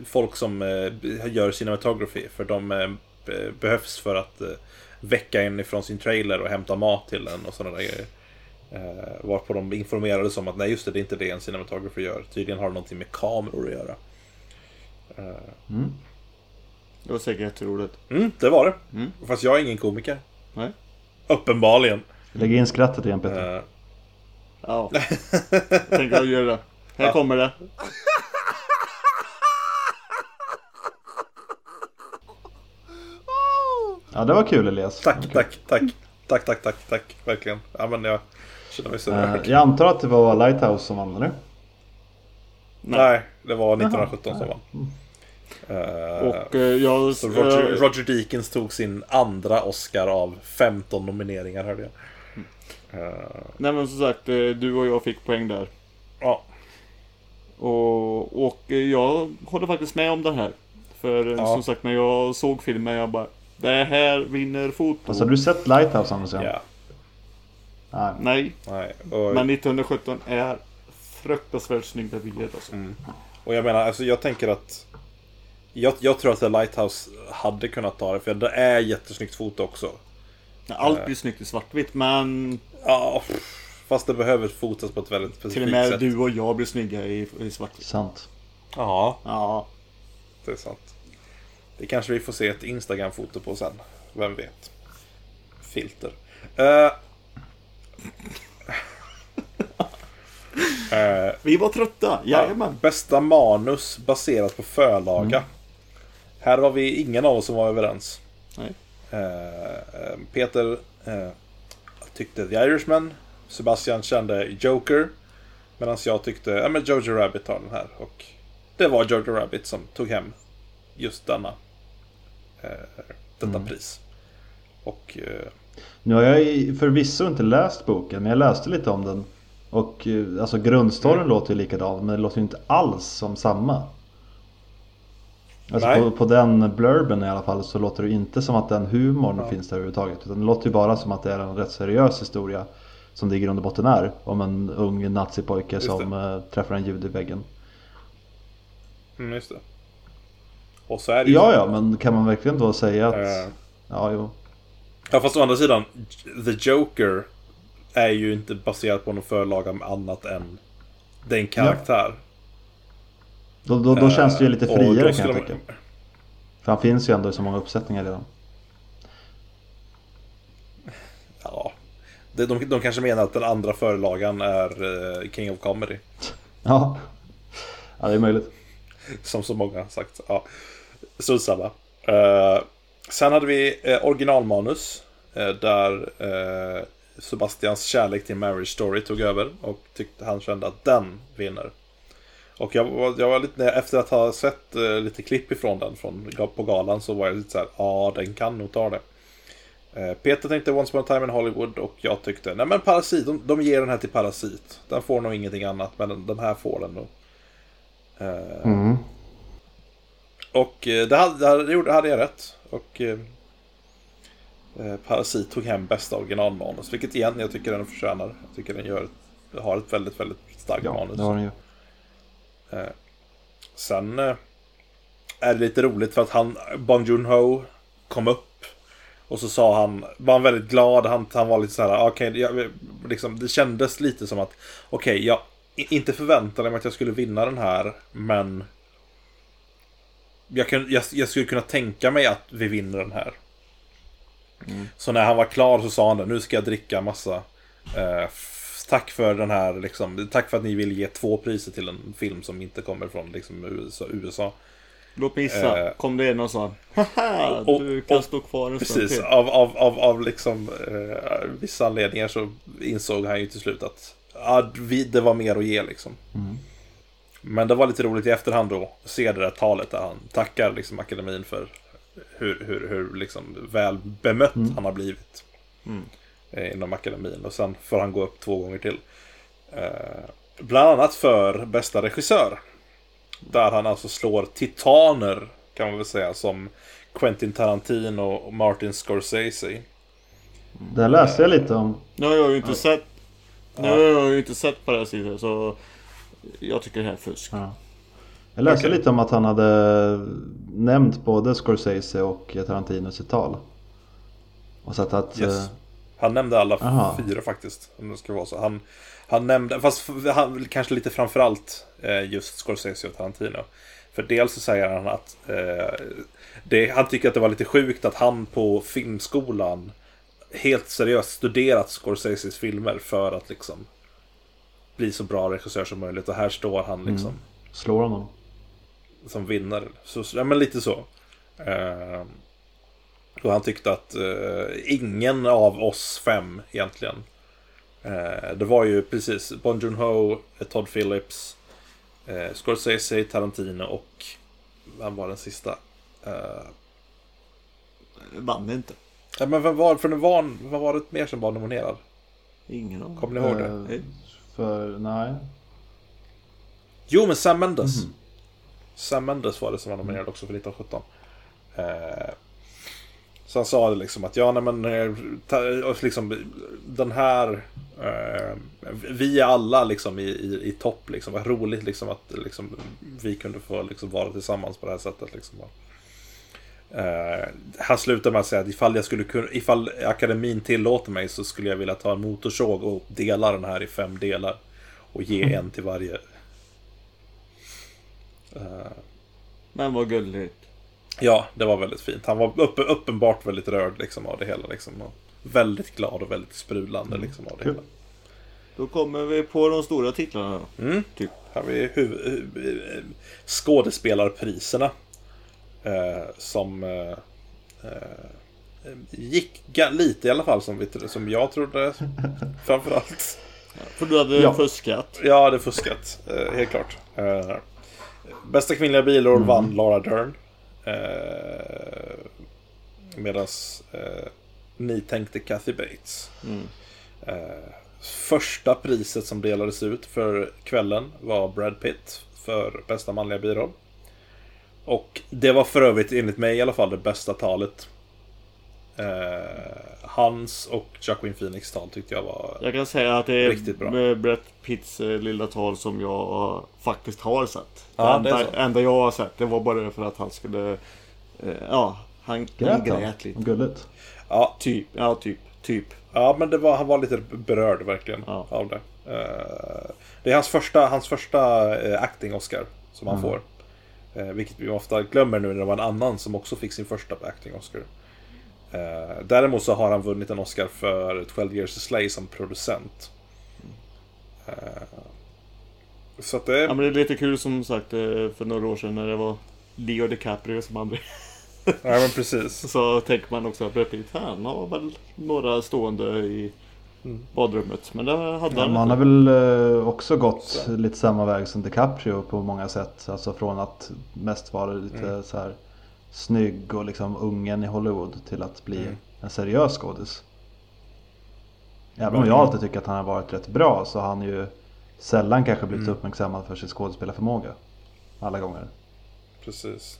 folk som eh, gör cinematography för de eh, be- behövs för att eh, väcka en ifrån sin trailer och hämta mat till en och sådana där grejer. Eh, varpå de informerades om att nej just det, det är inte det en cinematographer gör. Tydligen har det någonting med kameror att göra. Eh, Mm. Det var säkert jätteroligt. mm, det var det. Mm. Fast jag är ingen komiker. Nej. Uppenbarligen. Lägg in skrattet igen Peter. Eh, Ja. Jag tänker jag göra det. Här Ja. kommer det. Ja, det var kul Elias. tack, tack, tack. Tack, tack, tack, tack. Verkligen. Ja, men jag känner mig så rörd. jag antar att det var Lighthouse som vann eller? Nej, det var 1917 som vann. Eh, Och eh, jag... så Roger, Roger Deakins tog sin andra Oscar av 15 nomineringar hörde jag. Eh, Nej men som sagt, eh, du och jag fick poäng där. ja, Och, och eh, jag håller faktiskt med om det här. För Ja. som sagt, när jag såg filmen, jag bara... Det här vinner foto. Alltså, har du sett Lighthouse Anders? ja, Ja. Nej. Nej, nej. Och, men 1917 är fruktansvärt snygga bilder alltså. Mm. och jag menar, alltså jag tänker att jag, jag tror att The Lighthouse hade kunnat ta det, för det är jättesnyggt foto också. Allt blir snyggt i svartvitt, men Ja, fast det behöver fotas på ett väldigt specifikt till och med sätt. du och jag blir snygga i, i svartvitt. Sant. Ja, Ja, det är sant. Det kanske vi får se ett Instagram-foto på sen. Vem vet? Filter. Eh. Eh, vi var trötta. Jajamän. Bästa manus baserat på förlaga. Här var vi ingen av oss som var överens. Nej. Eh, Peter eh, tyckte The Irishman. Sebastian kände Joker. Medan jag tyckte, ja men Jojo Rabbit tar den här. Och det var Jojo Rabbit som tog hem just denna. Eh, detta pris. Och eh, Nu har jag förvisso inte läst boken, men jag läste lite om den. Och eh, alltså grundstoryn Mm. låter ju likadan, men det låter ju inte alls som samma. Alltså på, på den blurben i alla fall så låter det inte som att den humorn finns där överhuvudtaget. Utan det låter ju bara som att det är en rätt seriös historia. Som det i grund och botten är. Om en ung nazipojke Just som eh, träffar en jude i väggen. mm, just det. Och så är det ju Ja, ja, men kan man verkligen då säga att... Eh, Ja, jo. Ja fast å andra sidan, The Joker är ju inte baserat på någon förlaga med annat än den karaktär. Då, då, då känns det ju lite Eh, och friare kan jag man- tycka. För han finns ju ändå i så många uppsättningar redan. Ja. De, de, de kanske menar att den andra förlagan är eh, King of Comedy. Ja, ja det är möjligt. Som så många har sagt. Ja. Strunt samma. Eh, sen hade vi eh, originalmanus. där Sebastians kärlek till Marriage Story tog över. Och tyckte han kände att den vinner. Och jag, var- jag var lite, efter att ha sett eh, lite klipp ifrån den från, på galan så var jag lite så här, ja den kan nog ta det. Eh, Peter tänkte Once upon a time in Hollywood och jag tyckte, nej men Parasit, de, de ger den här till Parasit. Den får nog ingenting annat, men den, den här får den nog. Eh, Mm. och eh, det hade, det hade, jag rätt. Och eh, eh, Parasit tog hem bästa originalmanus. Vilket igen jag tycker den förtjänar. Jag tycker den gör, har ett väldigt, väldigt starkt Ja, manus. det har den ju. Sen eh, är det lite roligt för att han, Bong Joon-Ho kom upp. Och så sa han, var han väldigt glad, han, han var lite så här, okej, jag- liksom, det kändes lite som att, okej, jag i- inte förväntade mig att jag skulle vinna den här, men jag, kan, jag, jag skulle kunna tänka mig att vi vinner den här. Så när han var klar så sa han det, nu ska jag dricka massa. Eh, tack för den här, liksom, tack för att ni vill ge två priser till en film som inte kommer från liksom, USA. USA. Låt mig gissa. Eh, Kom det en och sa Haha, och- du kan och- stå kvar en Precis, till. av, av, av, av liksom, eh, vissa anledningar så insåg han ju till slut att ja, vi, det var mer att ge liksom. Men det var lite roligt i efterhand då, att se det där talet där han tackar liksom akademin för hur, hur, hur liksom väl bemött han har blivit. Eh, inom akademin och sen får han gå upp två gånger till. Eh, bland annat för bästa regissör. Där han alltså slår titaner kan man väl säga som Quentin Tarantino och Martin Scorsese. Det läste jag lite om. Nu har jag ju inte sett Nu har jag ju inte sett på det här sidan så Jag tycker det här är fusk. Ja. Jag läste Okej. lite om att han hade nämnt både Scorsese och Tarantino i sitt tal. Och sagt att... Yes. Han nämnde alla Aha. fyra faktiskt. Om det ska vara så. Han, han nämnde, fast han, kanske lite framförallt eh, just Scorsese och Tarantino. För dels så säger han att eh, det, han tycker att det var lite sjukt att han på filmskolan helt seriöst studerat Scorseses filmer för att liksom bli så bra regissör som möjligt. Och här står han liksom slår honom. som vinnare. Så, ja, men lite så. Eh, och han tyckte att eh, ingen av oss fem egentligen. Eh, det var ju precis Bon Joon-Ho, Todd Phillips, eh, Scorsese, Tarantino och vem var den sista? Eh, Vann inte. ja, men vem var, för det var, vad var det mer som var nominerad? Ingen aning. Kommer ni ihåg det? Eh, För, nej. Jo, men Sam Mendes. Sam Mendes var det som var nominerad också för 1917. Eh, så han sa det liksom att ja, nej men eh, ta, liksom, den här eh, Vi är alla liksom i, i, i topp liksom. Vad roligt liksom att liksom, vi kunde få liksom vara tillsammans på det här sättet. Liksom. Eh, han slutar med att säga att ifall, jag skulle kunna, ifall akademin tillåter mig så skulle jag vilja ta en motorsåg och dela den här i fem delar. Och ge en till varje Men vad gulligt. Ja, det var väldigt fint. Han var upp, uppenbart väldigt rörd liksom, av det hela. Liksom, och väldigt glad och väldigt sprudlande liksom, av det hela. Då kommer vi på de stora titlarna. Mm. Typ. Här har vi huv- hu- eh, skådespelarpriserna. Eh, som eh, eh, gick ga- lite i alla fall som, vi, som jag trodde. Framförallt. För du hade Ja. fuskat. Jag hade fuskat, eh, helt klart. Eh, bästa kvinnliga biroll vann Laura Dern. Eh, Medan eh, ni tänkte Kathy Bates. Mm. Eh, första priset som delades ut för kvällen var Brad Pitt för bästa manliga biroll. Och det var för övrigt enligt mig i alla fall det bästa talet. Eh, hans och Jacqueline Phoenix tal tyckte jag var Jag kan säga att det är Riktigt bra. med Brett Pitts eh, lilla tal som jag eh, faktiskt har sett. Ja, det enda, enda jag har sett, det var bara för att han skulle... Eh, ja, han, Grät han? grät lite. Gulligt. Ja, Typ, ja typ, typ. Ja, men det var, han var lite berörd verkligen Ja. av det. Eh, det är hans första, hans första eh, acting-Oscar som han får. Eh, vilket vi ofta glömmer nu när det var en annan som också fick sin första acting-Oscar. Eh, däremot så har han vunnit en Oscar för 12 years a slave som producent. Eh, så att det... Ja, men det är lite kul som sagt eh, för några år sedan när det var Leo DiCaprio som andra. Ja, men precis. Så tänker man också att Brad Pitt, han har väl några stående i badrummet. Men det hade Ja, han han har väl eh, också gått lite samma väg som DiCaprio på många sätt. Alltså från att mest vara lite så här snygg och liksom ungen i Hollywood till att bli en seriös skådis. Även om jag alltid tycker att han har varit rätt bra så har han ju sällan kanske blivit uppmärksammad för sin skådespelarförmåga. Alla gånger. precis.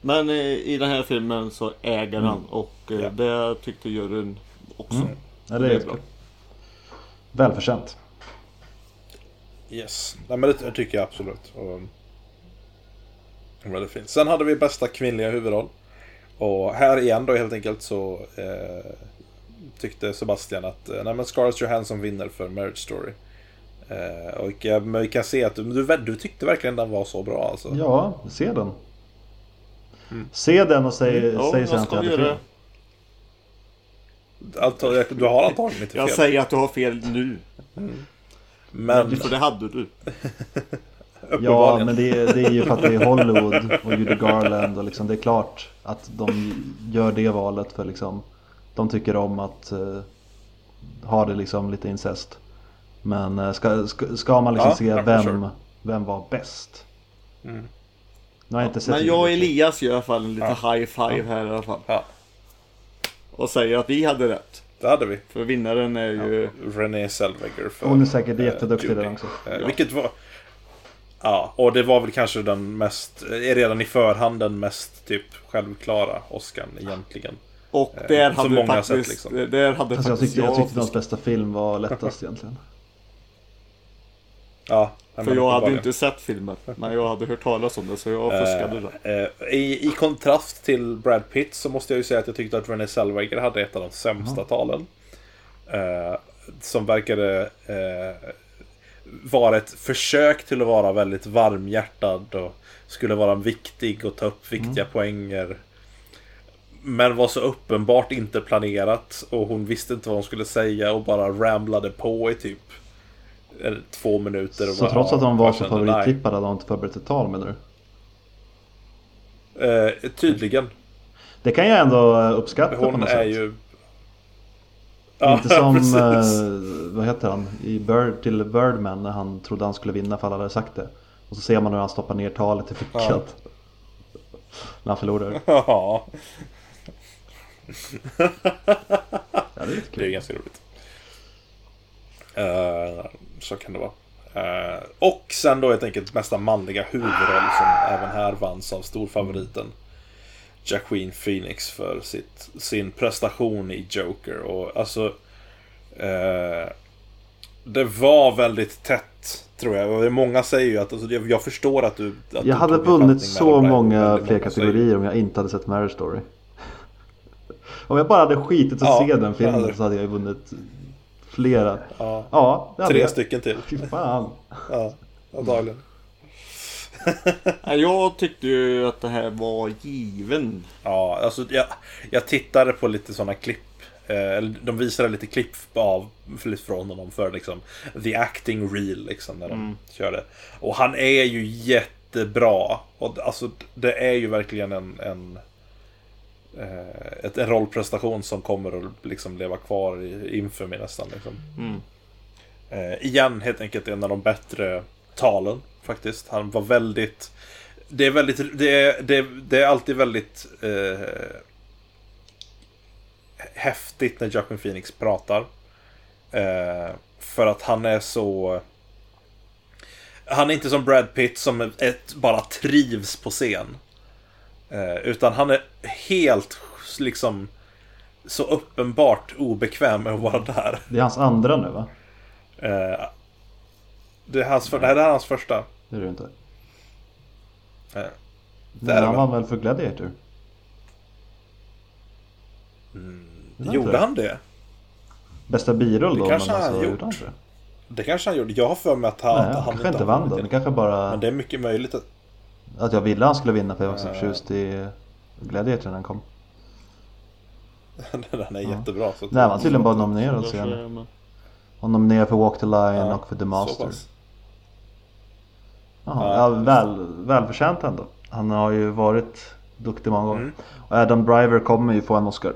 Men eh, i den här filmen så äger han och eh, Ja. det tyckte juryn också. Ja, det är bra. Välförtjänt. Yes. Nej, men det tycker jag absolut. Och, väldigt fint. Sen hade vi bästa kvinnliga huvudroll. Och här igen då helt enkelt så eh, tyckte Sebastian att eh, nej, men Scarlett Johansson vinner för Marriage Story. Eh, och eh, men vi kan se att du, du, du tyckte verkligen den var så bra alltså. Ja, se den. Se den och säg, Mm. Ja, säg jag sen att jag hade fel. Alltså, du har antagligen inte fel. Jag säger att du har fel nu. Men För det hade du. Ja, men det är, det är ju för att det är Hollywood och Judy Garland och liksom det är klart att de gör det valet för liksom de tycker om att eh, ha det liksom lite incest. Men eh, ska, ska, ska man liksom Ja, se ja, vem, sure. vem var bäst? Mm. Nu har jag inte sett Men jag och. Elias gör i alla fall en liten Ja. high five här i alla fall. Ja, Och säger att vi hade rätt. det hade vi. För vinnaren är ju... Renée Zellweger Hon är säkert eh, jätteduktig Judy. där också. Ja. Vilket var... Ja, och det var väl kanske den mest, eh, redan i förhand den mest typ självklara Oscarn egentligen. Och Eh, där så hade många faktiskt... sätt, liksom. Där hade Fast jag tyckte, jag tyckte jag... deras bästa film var lättast egentligen. Ja, För jag hade inte sett filmen. Men jag hade hört talas om det så jag fuskade det. Eh, i, I kontrast till Brad Pitt så måste jag ju säga att jag tyckte att Renée Zellweger hade ett av de sämsta talen. Eh, som verkade eh, vara ett försök till att vara väldigt varmhjärtad och skulle vara viktig och ta upp viktiga poänger. Men var så uppenbart inte planerat och hon visste inte vad hon skulle säga och bara ramlade på i typ eh, två minuter. Och Så bara, trots att hon var jag så favorittippad hade hon inte förberett ett tal menar du? Eh, tydligen. Det kan jag ändå eh, uppskatta på Hon något är sätt. ju... Inte som, eh, vad heter han, i Bird, till Birdman när han trodde han skulle vinna för alla hade sagt det. Och så ser man hur han stoppar ner talet i fickan. Ja. När han förlorar. Ja, Ja, det är det är ganska roligt. Eh, så kan det vara. Eh, och sen då helt enkelt bästa manliga huvudroll som även här vanns av storfavoriten Jacqueline Phoenix för sitt, sin prestation i Joker. Och alltså... eh, det var väldigt tätt, tror jag. Många säger ju att... Alltså, jag, jag förstår att du... Att Jag du hade vunnit så många fler kategorier om jag inte hade sett Marriage Story. Om jag bara hade skitit att Ja, se den filmen hade- så hade jag vunnit flera. Ja, Ja, tre jag. stycken till. Fy fan. Ja, antagligen. Jag tyckte ju att det här var given. Ja, alltså jag, jag tittade på lite sådana klipp. Eh, de visade lite klipp av från honom för liksom The Acting Reel liksom när de körde. Och han är ju jättebra. Och alltså det är ju verkligen en, en, eh, ett, en rollprestation som kommer att liksom leva kvar i infamy nästan. Liksom. Mm. Eh, igen helt enkelt en av de bättre talen faktiskt. Han var väldigt... Det är väldigt... Det är, det, det är alltid väldigt eh, häftigt när Joaquin Phoenix pratar. Eh, för att han är så... Han är inte som Brad Pitt som ett, bara trivs på scen. Eh, utan han är helt liksom så uppenbart obekväm med att vara där. Det är hans andra nu va? Eh, det, är hans för, det här är hans första. Det är det inte. Nej, är det han väl. vann väl för Gladiator? Mm, Gjorde han det? Bästa biroll då? Det kanske men han alltså, gjort. han det? Det kanske han gjorde. Jag har för mig att han, Nej, han han kanske inte vann då. Det kanske bara... Men det är mycket möjligt att... Att jag ville han skulle vinna för jag var så förtjust i Gladiator när han kom. den är jättebra. Så Nej, han var tydligen bara nominerad senare. men- Och nominerad för Walk the Line Ja, och för The så Master. Jaha, Ja, väl, välförtjänt ändå. Han har ju varit duktig många gånger. Mm. Och Adam Driver kommer ju få en Oscar.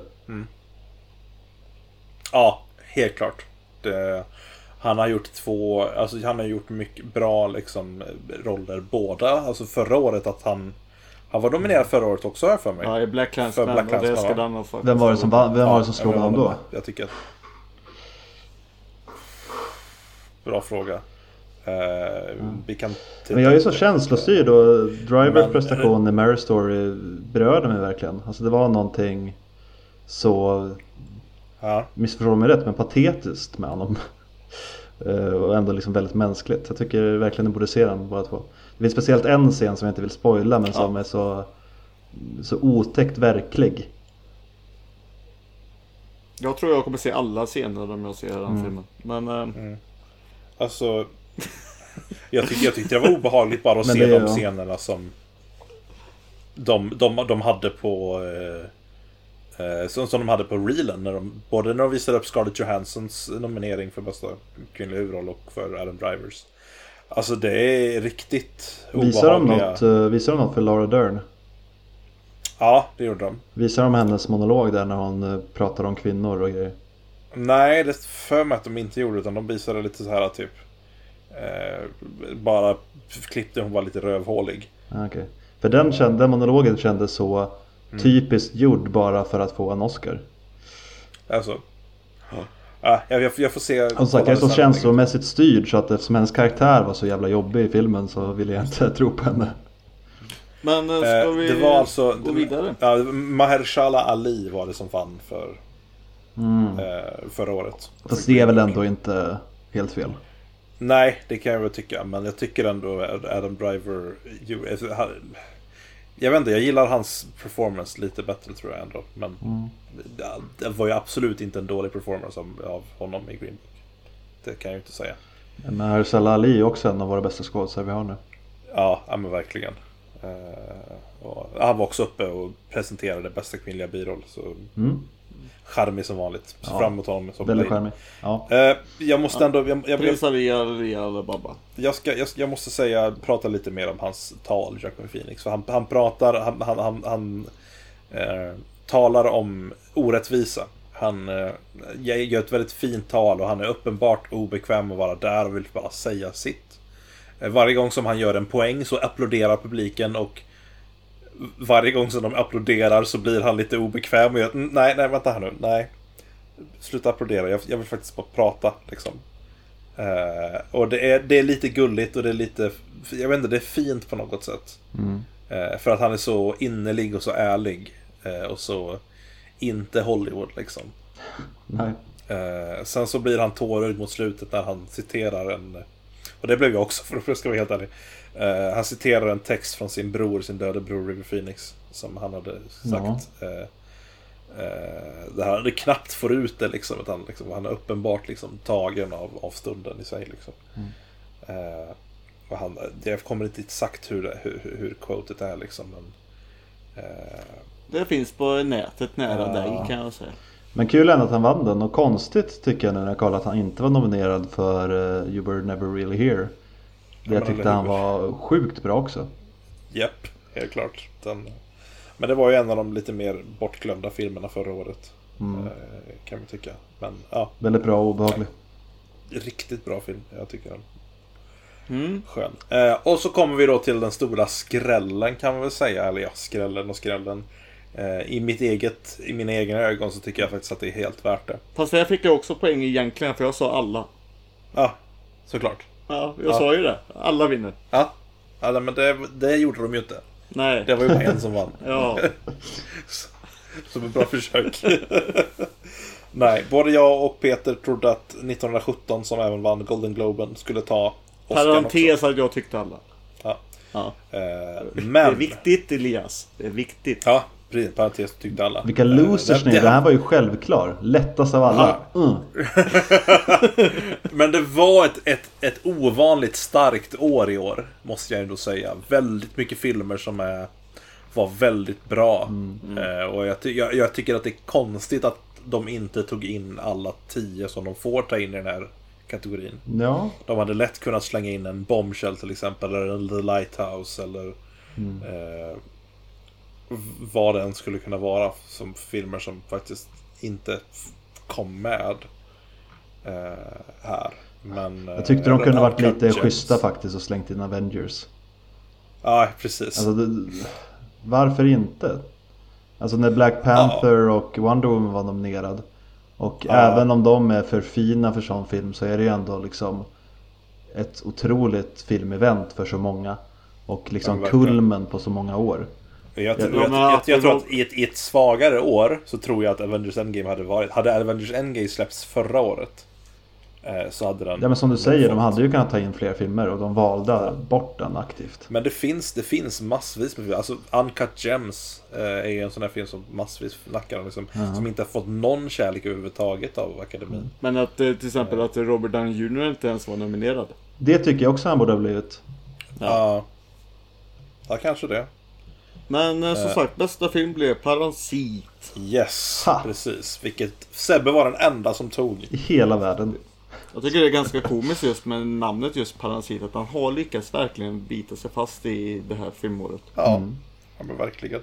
Ja, helt klart. Det, han har gjort två, alltså han har gjort mycket bra liksom roller båda. Alltså förra året att han, han var nominerad förra året också har jag för mig. Ja, i Black Clansman. För Black och det Clansman, va? han ha. Vem var det som, var det som slog honom då? Jag tycker att... Bra fråga. Eh, Vi kan Men jag är så känslostyrd och Drivers prestation i Mary Story berörde mig verkligen. Alltså det var någonting så, Ja, missförstå mig rätt, men patetiskt med honom. Eh, och ändå liksom väldigt mänskligt. Jag tycker verkligen ni borde se den båda två. Det finns speciellt en scen som jag inte vill spoila men som är så, så otäckt verklig. Jag tror jag kommer se alla scener om jag ser den Mm. filmen. Men eh, alltså... Jag tyckte, jag tyckte det var obehagligt bara att se de ja. scenerna som... De, de, de hade på... Eh, eh, som, som de hade på reelen. När de, både när de visade upp Scarlett Johanssons nominering för bästa kvinnliga huvudroll och för Adam Drivers. Alltså det är riktigt Visar de, obehagliga. något, eh, visar de något för Laura Dern? Ja, det gjorde de. Visar de hennes monolog där när hon eh, pratar om kvinnor och grejer? Nej, det är för mig att de inte gjorde utan de visade lite så här typ... Eh, bara klippte hon var lite rövhålig. Ah, okej. För den, kände, den monologen kändes så Mm. typiskt gjord bara för att få en Oscar. Alltså. Ja, jag, jag, jag får se. Och som sagt, jag är så känslomässigt styrd så att eftersom hennes karaktär var så jävla jobbig i filmen så ville jag inte tro på henne. Men eh, ska Eh, vi det var alltså... gå vidare? Ja, Mahershala Ali var det som vann för Mm. eh, förra året. Fast det är väl ändå inte helt fel. Nej, det kan jag väl tycka. Men jag tycker ändå Adam Driver... han- Jag vet inte, jag gillar hans performance lite bättre tror jag ändå. Men Mm. det, var ju absolut inte en dålig performance av, honom i Green Book. Det kan jag ju inte säga. Men Mahershala Ali är också en av våra bästa skådespelare vi har nu. Ja, ja men verkligen. Eh, och han var också uppe och presenterade bästa kvinnliga biroll. Så Mm. Charmig som vanligt. Ja, Fram emot honom som Väldigt charmig. Ja. Eh, jag måste ändå... Jag, jag, jag, Prins Aria, Aria Baba. jag, ska, jag, jag måste säga, prata lite mer om hans tal, Joaquin Phoenix. För han, han pratar, han, han, han, han eh, talar om orättvisa. Han eh, gör ett väldigt fint tal och han är uppenbart obekväm att vara där och vill bara säga sitt. Eh, varje gång som han gör en poäng så applåderar publiken och varje gång som de applåderar så blir han lite obekväm och gör "Mm, nej, nej, vänta här nu, nej. Sluta applådera, jag, jag vill faktiskt bara prata liksom. Eh, och det är, det är lite gulligt och det är lite, jag vet inte, det är fint på något sätt. Mm. Eh, för att han är så innerlig och så ärlig. Eh, och så inte Hollywood liksom. Nej. Sen så blir han tårögd mot slutet när han citerar en... Och det blev jag också för att ska vara helt ärlig. Eh, han citerar en text från sin bror, sin döda bror River Phoenix. Som han hade sagt. Eh, eh, där han hade knappt får ut det liksom. Utan liksom, han är uppenbart liksom tagen av, av stunden i sig liksom. Eh, och han, jag kommer inte exakt hur, det- hur, hur, hur quotet är liksom. Men, eh, Det finns på nätet nära Ja. dig kan jag säga. Men kul ändå att han vann den och konstigt tycker jag nu när jag kollar att han inte var nominerad för You Were Never Really Here. Men jag tyckte han var sjukt bra också. Japp, helt klart. Den, men det var ju en av de lite mer bortglömda filmerna förra året. Mm. Eh, kan vi tycka. Men ja, Väldigt bra och obehaglig. riktigt bra film. Jag tycker den Mm. skön. Eh, och så kommer vi då till den stora skrällen kan man väl säga. Eller ja, skrällen och skrällen. Eh, I mitt eget, i mina egna ögon så tycker jag faktiskt att det är helt värt det. Fast där fick jag också poäng egentligen för jag sa alla. Ja, såklart. Ja, jag Ja. sa ju det. Alla vinner. Ja, ja men det, det gjorde de ju inte. Nej. Det var ju bara en som vann. Ja. Som ett bra försök. Nej, både jag och Peter trodde att 1917 som även vann Golden Globen skulle ta Oscar Parentes att jag tyckte alla. Ja. Ja. Eh, Det är men... viktigt Elias. Det är viktigt. Ja, parentes tyckte alla. Vilka losers Eh, ni är. Det här var ju självklar. Lättast av alla. Mm. Men det var ett, ett, ett ovanligt starkt år i år, måste jag ändå säga. Väldigt mycket filmer som är, var väldigt bra. Eh, och jag, jag, jag tycker att det är konstigt att de inte tog in alla tio som de får ta in i den här kategorin. Ja, De hade lätt kunnat slänga in en Bombshell till exempel, eller en The Lighthouse, eller eh, v- vad det än skulle kunna vara som filmer som faktiskt inte kom med eh, här. Men, jag tyckte de kunde varit lite Gems. schyssta faktiskt och slängt in Avengers. Ja, precis. Alltså, det, varför inte? Alltså när Black Panther och Wonder Woman var nominerad. Och Ja. även om de är för fina för sån film så är det ju ändå liksom ett otroligt filmevent för så många. Och liksom Ja, kulmen på så många år. Jag, Ja, jag, jag, jag, tror att i ett, i ett svagare år så tror jag att Avengers Endgame hade varit... Hade Avengers Endgame släppts förra året eh, så hade den... Ja men som du säger, de hade ju kunnat ta in fler filmer och de valde bort den aktivt. Men det finns, det finns massvis med filmer. Alltså Uncut Gems eh, är ju en sån här film som massvis snackar om. Liksom, Som inte har fått någon kärlek överhuvudtaget av akademin. Men att eh, till exempel att Robert Downey Jr inte ens var nominerad. Det tycker jag också han borde ha blivit. Ja. Ja, kanske det. Men eh, som sagt, bästa film blev Parasit. Yes, Ha. precis. Vilket Sebbe var den enda som tog. I hela världen. Jag tycker det är ganska komiskt just med namnet just Parasit. Att han har lyckats verkligen bita sig fast i det här filmåret. Ja, ja men verkligen.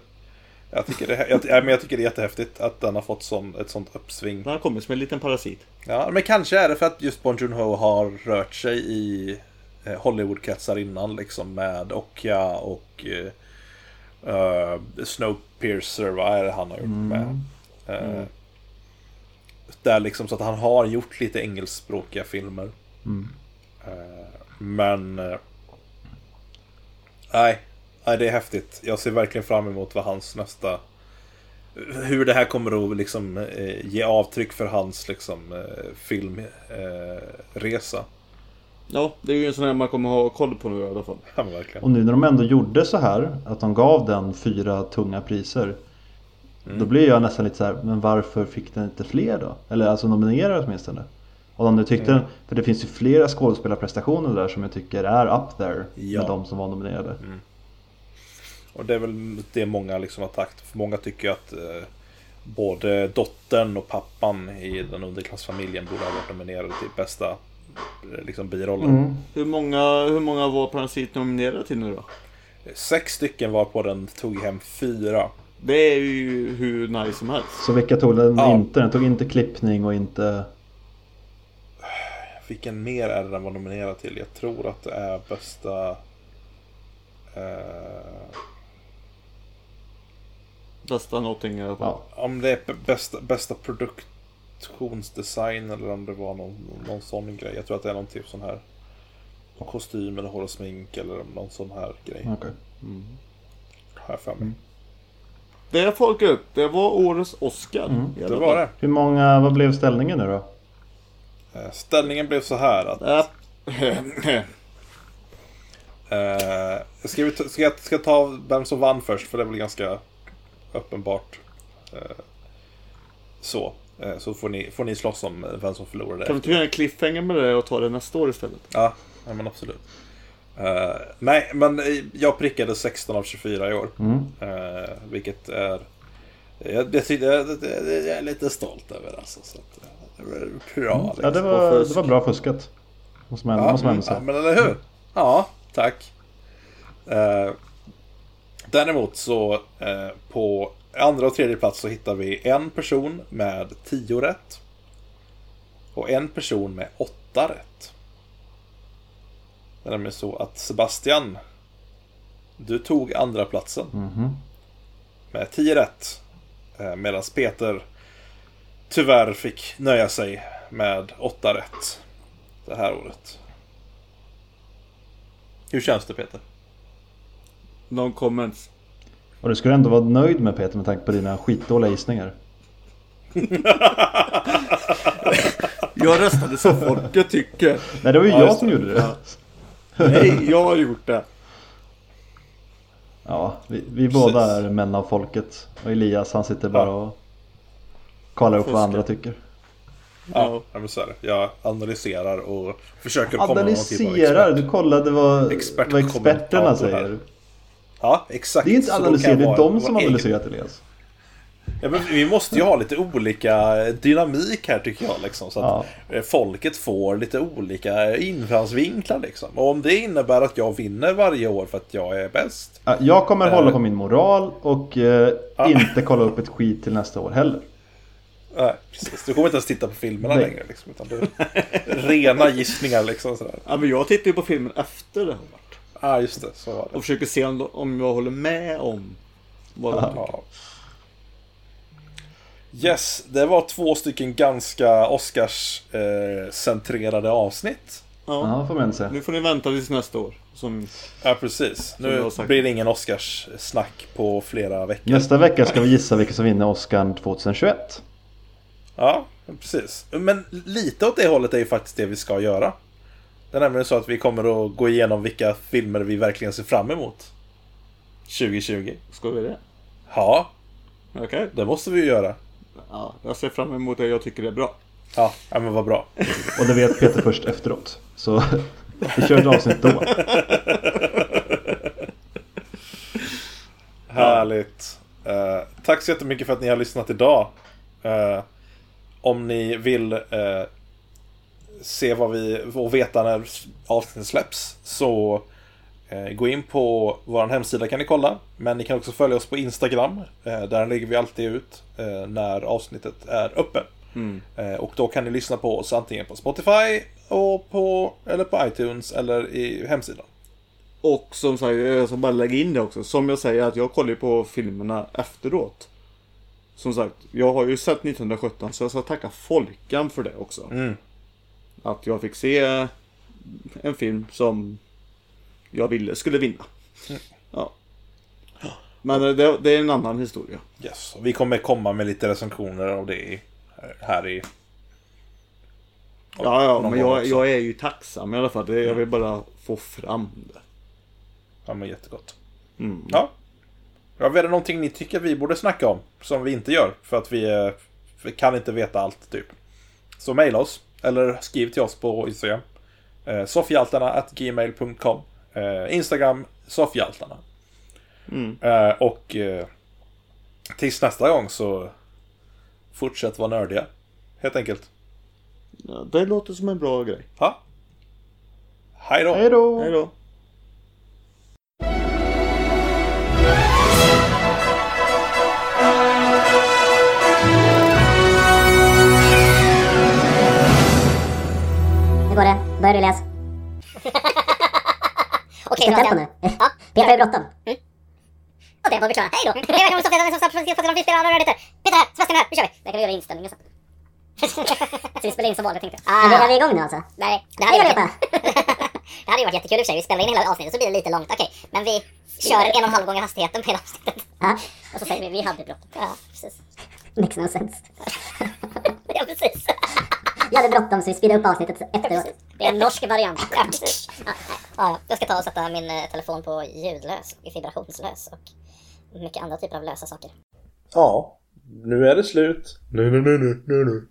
Jag tycker, det, jag, ja, men jag tycker det är jättehäftigt att den har fått sån, ett sånt uppsving. Den har kommit som en liten parasit. Ja, men kanske är det för att just Bong Joon-Ho har rört sig i eh, Hollywoodkretsar innan liksom med Okja och uh, uh, Snowpiercer, vad är det han har gjort med? Eh, Där liksom så att han har gjort lite engelskspråkiga filmer. Eh, men... eh, nej, nej, det är häftigt. Jag ser verkligen fram emot vad hans nästa... Hur det här kommer att liksom eh, ge avtryck för hans liksom eh, filmresa. Ja, det är ju en sån här man kommer ha koll på nu i alla fall. ja, verkligen. Och nu när de ändå gjorde så här, att de gav den fyra tunga priser. Då blir jag nästan lite så här, men varför fick den inte fler då? Eller alltså nominera åtminstone. Och om du tyckte den, för det finns ju flera skådespelarprestationer där som jag tycker är up there Ja. med de som var nominerade. Och det är väl det många liksom har tagit. För många tycker att eh, både dottern och pappan i den underklassfamiljen borde ha varit nominerade till bästa liksom, birollen. Mm. Hur många, hur många var Parasit nominerad till nu då? Sex stycken var på den tog hem fyra. Det är ju hur nice som helst. Så vilka tog den Ja. inte? Den tog inte klippning och inte... Vilken mer är det den var nominerad till? Jag tror att det är bästa... Eh, Bästa någonting i alla fall. Ja. om det är bästa, bästa produktionsdesign eller om det var någon, någon sån grej. Jag tror att det är någon typ sån här kostym eller hår och smink eller någon sån här grej. Okej. Har jag för mig. Det folket, det var årets Oscar. alla Det var det. Hur många, vad blev ställningen nu då? Eh, Ställningen blev så här att... Äh, Eh, ska, vi ta, ska, jag, ska jag ta vem som vann först? För det är väl ganska uppenbart. Eh, så. Eh, så får ni, får ni slåss om vem som förlorade. kan vi inte göra en cliffhanger med det och ta det nästa år istället? Ja, ja men absolut. Eh, nej, men eh, jag prickade 16 av 24 i år. Mm. Eh, vilket är... Jag, det, tyckte jag, det, det, jag är lite stolt över alltså. Så att, eh, det var bra. Ja, det liksom. var, Och fusk. det var bra fuskat. Måste man, måste man ändå ja, säga. men eller hur? Ja, tack. Eh, däremot så eh, på andra och tredje plats så hittar vi en person med 10 rätt. Och en person med 8 rätt. Det är nämligen så att Sebastian, du tog andra platsen Mhm. med 10 rätt. Eh, Medan Peter tyvärr fick nöja sig med 8 rätt det här året. Hur känns det Peter? No comments. Och du skulle ändå vara nöjd med Peter med tanke på dina skitdåliga gissningar. Jag röstade som folket tycker. Nej, det var ju Ja, jag som gjorde det. Nej, jag har gjort det. Ja, vi, vi båda är män av folket. Och Elias han sitter bara Ja. och kollar upp vad Fuskar. andra tycker. Ja, ja men så är det. Jag analyserar och försöker komma med någon typ av Analyserar? expert. Du kollade vad, Expert- vad experterna här. säger. Ja, exakt. Det är inte analyserat, det är de som analyserat Elias. Ja, men vi måste ju ha lite olika dynamik här tycker jag. Liksom, så att eh, folket får lite olika infallsvinklar. Liksom. Och om det innebär att jag vinner varje år för att jag är bäst. Ja, Jag kommer Eh. hålla på min moral och eh, Ja. inte kolla upp ett skit till nästa år heller. Nej, precis. Du kommer inte ens titta på filmerna Nej. längre. Liksom, utan det är rena gissningar. Liksom, sådär. Ja, men jag tittar ju på filmen efter det har Ja, just det. Så var det. Och försöker se om, om jag håller med om vad de tycker. Yes, det var två stycken ganska Oscars-centrerade avsnitt. Ja. Får man säga. Nu får ni vänta tills nästa år. Som, Ja, precis. Som Nu blir det ingen Oscars-snack på flera veckor. Nästa vecka ska vi gissa vilka som vinner Oscar 2021. Ja, precis. Men lite åt det hållet är ju faktiskt det vi ska göra. Det är nämligen så att vi kommer att gå igenom vilka filmer vi verkligen ser fram emot. 2020. ska vi det? Ja, Okej. det måste vi ju göra. Ja, jag ser fram emot det jag tycker det är bra. Ja, ja men vad bra. Och det vet Peter först efteråt. Så vi kör ett avsnitt då. Härligt. Eh, tack så jättemycket för att ni har lyssnat idag. Eh, om ni vill eh, se vad vi och veta när avsnittet släpps så eh, gå in på vår hemsida kan ni kolla. Men ni kan också följa oss på Instagram. Eh, där lägger vi alltid ut eh, när avsnittet är uppe. Eh, och då kan ni lyssna på oss antingen på Spotify och på, eller på iTunes eller i hemsidan. Och som sagt, jag ska bara lägga in det också. Som jag säger att jag kollar ju på filmerna efteråt. Som sagt, jag har ju sett 1917 så jag ska tacka Folkan för det också. Mm. Att jag fick se en film som jag ville skulle vinna. Ja. Men det, det är en annan historia. Yes, och vi kommer komma med lite recensioner av det här i... Ja, ja men jag, jag är ju tacksam i alla fall. Jag vill bara få fram det. Ja, men jättegott. Mm. Ja. ja. Är det någonting ni tycker vi borde snacka om? Som vi inte gör? För att vi, vi kan inte veta allt, typ. Så mejla oss. Eller skriv till oss på Instagram. Eh, Soffhjaltarna.gmail.com eh, Instagram Soffhjaltarna. Mm. Eh, och eh, tills nästa gång så fortsätt vara nördiga. Helt enkelt. Ja, det låter som en bra grej. Ha? Hej då! Hej då! Går det? Du läsa? Okej, tempo kan nu? Ja. Peter har ju bråttom. Och det var vi klara. Hej då! Peter här, Sebastian här, nu kör vi! Det kan vi göra i inställningen sen. Så vi spelar in som vanligt tänkte jag. Är vi, är vi igång nu alltså? Nej, det hade, allihopa! det hade ju varit jättekul i och för sig. Vi spelar in hela avsnittet så blir det lite långt. Okej, men vi kör en och en halv gånger hastigheten på hela avsnittet. Ja, Och så säger vi vi hade bråttom. Ja, precis. makes no sense. Ja, precis. Vi hade bråttom så vi speedade upp avsnittet efteråt. precis. Det är en norsk variant. Ja. Ja, jag ska ta och sätta min eh, telefon på ljudlös, vibrationslös och mycket andra typer av lösa saker. Ja, nu är det slut. Nu, nu, nu, nu, nu, nu.